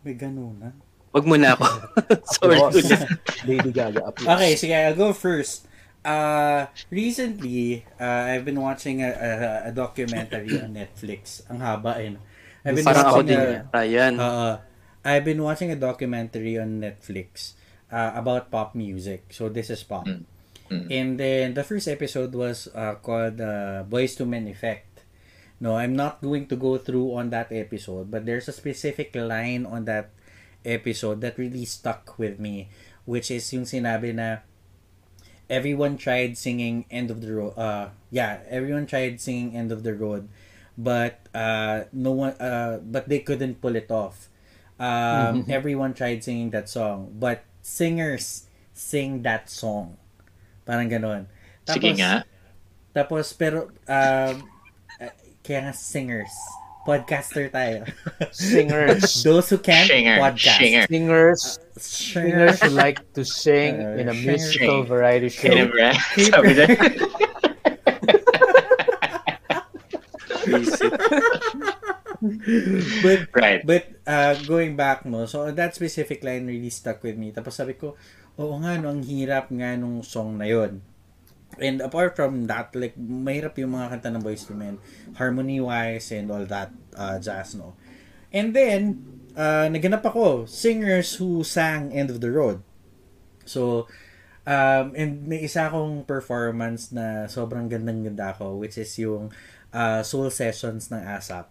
May ganun na. Wag mo na ako. Sorry. Boss. Lady Gaga. Okay, sige, I'll go first. Uh, recently, uh, I've been watching a, a, a documentary on Netflix. Ang haba eh. no? I've been Parang ako watching din a, yata. Yan. Uh, I've been watching a documentary on Netflix uh, about pop music. So this is pop. Mm. Mm. And then the first episode was uh, called uh, Boys to Men Effect. No, I'm not going to go through on that episode, but there's a specific line on that episode that really stuck with me, which is yung sinabi na everyone tried singing End of the Road. Uh, yeah, everyone tried singing End of the Road, but uh, no one. Uh, but they couldn't pull it off. Um, everyone tried singing that song, but singers sing that song. Parang ganon. Sige nga. Tapos, pero, um, uh, kaya nga singers. Podcaster tayo. Singers. Those who can't Singer. podcast. Singer. Singers. Singers. Singers who like to sing Uh, in a singer. musical variety show. Sabi na. Visit. But, right. But uh, going back mo, so that specific line really stuck with me. Tapos sabi ko, oo nga no, ang hirap nga nung song na yon. And apart from that, like, mahirap yung mga kanta ng Boyz II Men, harmony-wise and all that uh, jazz, no? And then, uh, naganap ako, singers who sang End of the Road. So, um, and may isa akong performance na sobrang gandang-ganda ako, which is yung uh, Soul Sessions ng ASAP.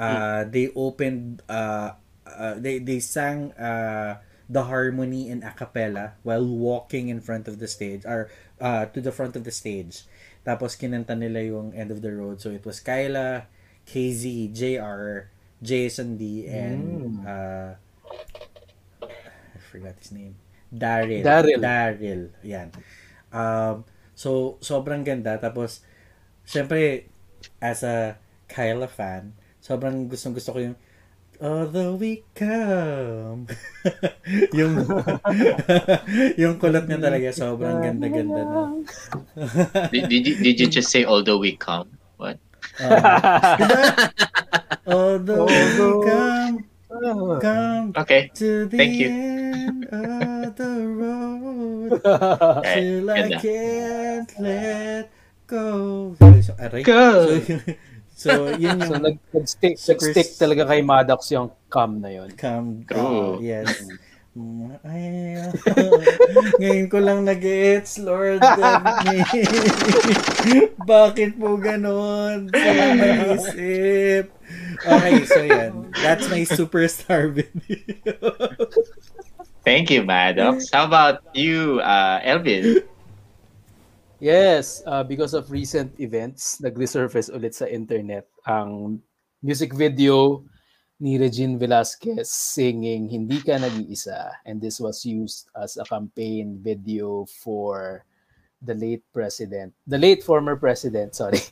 Uh, They opened, uh, uh, they, they sang uh, the harmony in a cappella while walking in front of the stage, or uh, to the front of the stage. Tapos kinanta nila yung End of the Road. So it was Kyla, KZ, JR, Jason D, and uh, I forgot his name. Daryl. Daryl. Daryl. Yan. Um, so, sobrang ganda. Tapos, syempre, as a Kyla fan, sobrang gustong gusto ko yung Although we come. yung yung kulot niya talaga sobrang ganda-ganda na. Did, did, you, did you just say although we come? What? Um, diba? Although we come, come Okay. to the Thank you. end of the road. Okay. Till I can't let go. So, aray. Go. So, so yun yung so nag, nag-stick, Super- nag-stick talaga kay Maddox yung cam na yun. come. True. yes. Mm, Ay, ngayon ko lang nag-gets, Lord. help me. Bakit po ganon? Sa isip. Okay, so yan. That's my superstar video. Thank you, Maddox. How about you, uh, Elvin? Yes, uh, because of recent events, nag-resurface ulit sa internet ang music video ni Regine Velasquez singing Hindi Ka Nag-iisa. And this was used as a campaign video for the late president, the late former president, sorry,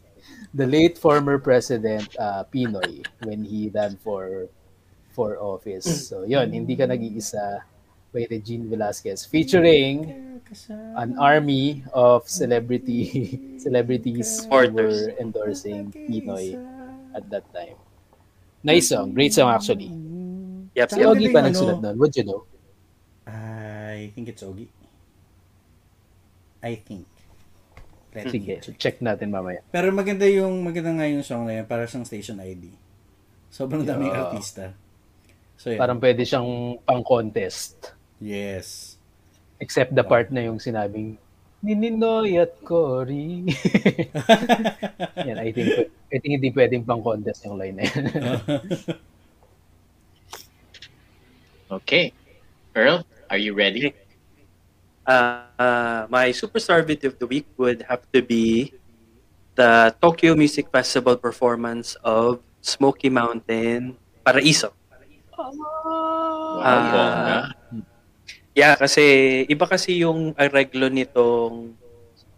the late former president uh, Pinoy when he ran for for office. So yun, Hindi Ka Nag-iisa by Regine Velasquez featuring an army of celebrity celebrities Supporters. were endorsing Pinoy at that time. Nice song. Great song actually. Yep, Si yep. Ogie pa nagsulat nun. Would you know? I think it's Ogie. I think. Let Sige, check. check natin mamaya. Pero maganda yung maganda nga yung song na yan para siyang station ID. Sobrang daming artista. So yeah. Parang pwede siyang pang-contest. yes. Except the part na yung sinabing Nininoy at Cory. yan, I think, I think hindi pwedeng pang-contest yung line na yan. Okay. Earl, are you ready? Uh, uh, my superstar video of the week would have to be the Tokyo Music Festival performance of Smoky Mountain Paraiso. Wow, Ah. Yeah, kasi iba kasi yung areglo nitong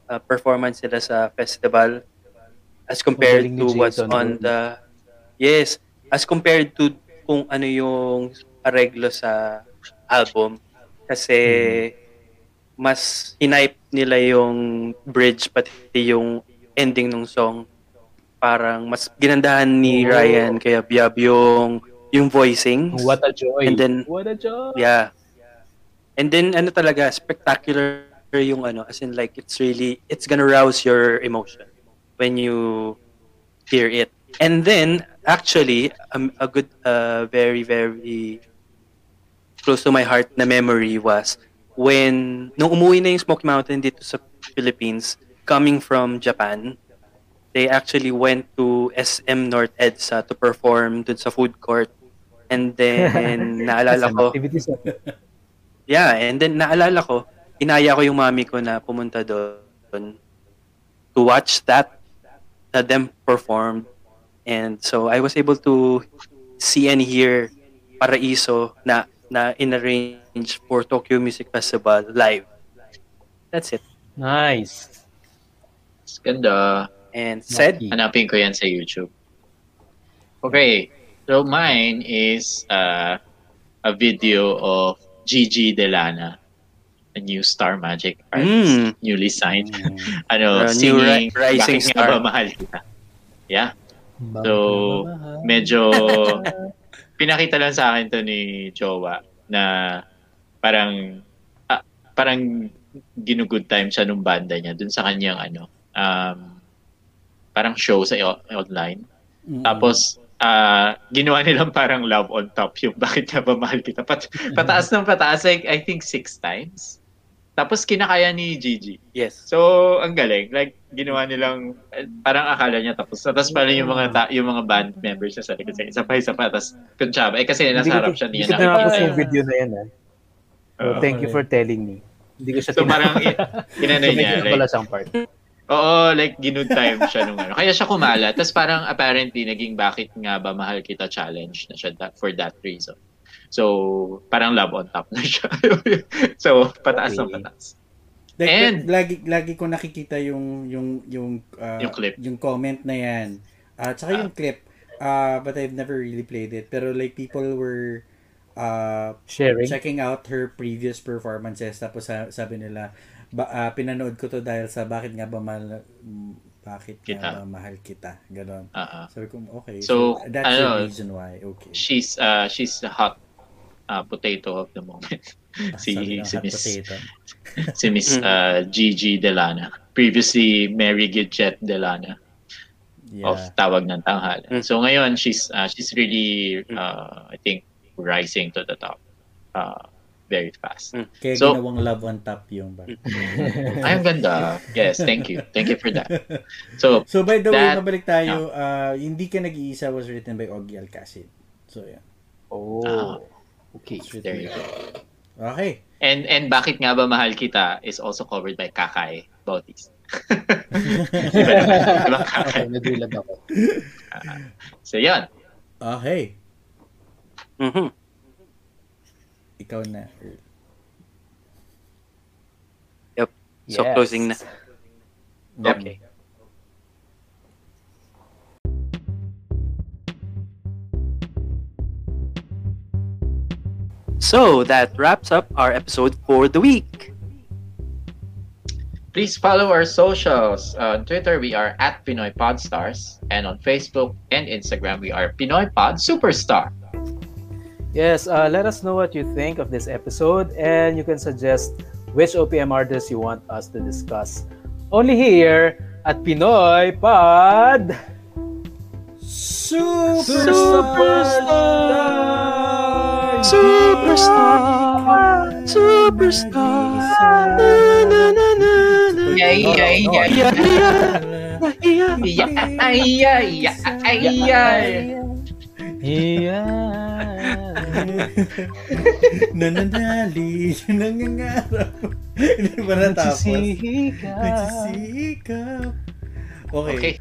uh, performance nila sa festival as compared Magaling to what's on the Yes, as compared to kung ano yung areglo sa album kasi mas hinipe nila yung bridge pati yung ending ng song parang mas ginandahan ni Oh. Ryan kaya Biab yung yung voicings What a joy. And then- What a joy. Yeah. And then ano talaga spectacular yung ano as in like it's really it's gonna rouse your emotion when you hear it. And then actually um, a good uh, very very close to my heart na memory was when nung umuwi na yung Smoky Mountain dito sa Philippines coming from Japan they actually went to SM North EDSA to perform dun sa food court and then naalala Some ko activities Yeah, and then naalala ko, inaya ko yung mami ko na pumunta doon to watch that, na them perform. And so I was able to see and hear Paraiso na na in-arrange for Tokyo Music Festival live. That's it. Nice. Ganda. And said. Hanapin ko yan sa YouTube. Okay. So mine is uh, a video of Gigi Delana, a new Star Magic artist, Mm. newly signed. Mm. Ano, A new singing, ri- rising star. ba mahal kita? Yeah. So, medyo pinakita lang sa akin to ni Jowa na parang ah, parang ginugood time siya nung banda niya dun sa kanyang ano um, parang show sa online Mm. tapos ah, ginawa nilang parang love on top yung bakit nga ba mahal kita Pat, pataas ng pataas like I think six times tapos kinakaya ni Gigi yes. So, ang galing. Like, ginawa nilang, parang akala niya tapos. na. Tapos pala yung mga, ta- yung mga band members niya sa likod. Isa pa, isa pa. Tapos, kuntsaba. Eh, kasi nasa harap siya Hindi niya. ko na nakikita yung yun. video na yan. Ah. So, Oo. thank you for telling me. Hindi ko siya So, parang, i- inano so, niya. pala Like, siyang part. Oo, like, ginood time siya nung ano. Kaya siya kumala. Tapos parang, apparently, naging bakit nga ba mahal kita challenge na siya that, for that reason. So, parang love on top na siya. so, pataas ng Okay. pataas. Like, And- lagi lagi ko nakikita yung yung yung uh, Yung clip. yung comment na yan. At saka yung clip. Uh, but I've never really played it. Pero like people were uh, Sharing. checking out her previous performances tapos sa, sabi nila ba, ah, pinanood ko to dahil sa bakit nga ba mahal bakit Kita. nga ba mahal kita ganon Uh-uh. sabi ko okay So, that's ano, the reason why okay She's, uh, she's the hot uh, potato of the moment. Ah, si- si Miss- potato. si Miss uh, Gigi Delana. Previously, Mary Gidget Delana yeah of Tawag ng Tanghalan. Mm. So ngayon, she's uh, she's really, uh, I think, rising to the top uh, very fast. kaya so- ginawang love on top yung ba Ay, ang ganda. Yes, thank you. Thank you for that. So, so by the way That- mabalik tayo ah, hindi ka nag-iisa was written by Oggy Alcacid so yeah Oh. Ah. Okay. There you go. okay And and bakit nga ba mahal kita is also covered by Kakay Bautista. diba, diba Kakay? Ako. So, yan. okay Mhm. Ikaw na Earl. So, closing na. Okay. So, that wraps up our episode for the week. Please follow our socials. On Twitter, we are at Pinoy Podstars. And on Facebook and Instagram, we are Pinoy Pod Superstar. Yes, uh, let us know what you think of this episode and you can suggest which OPM artists you want us to discuss. Only here at Pinoy Pod! Superstar! Superstar! Na, na, na, na, na. Yeah, yeah, yeah, Yeah, yeah, yeah. Yeah, ay, ay, ay, ay. Yeah. Nananali, nangangarap. Hindi ba natapos? Nagsisika. Nagsisikap. Okay. Okay.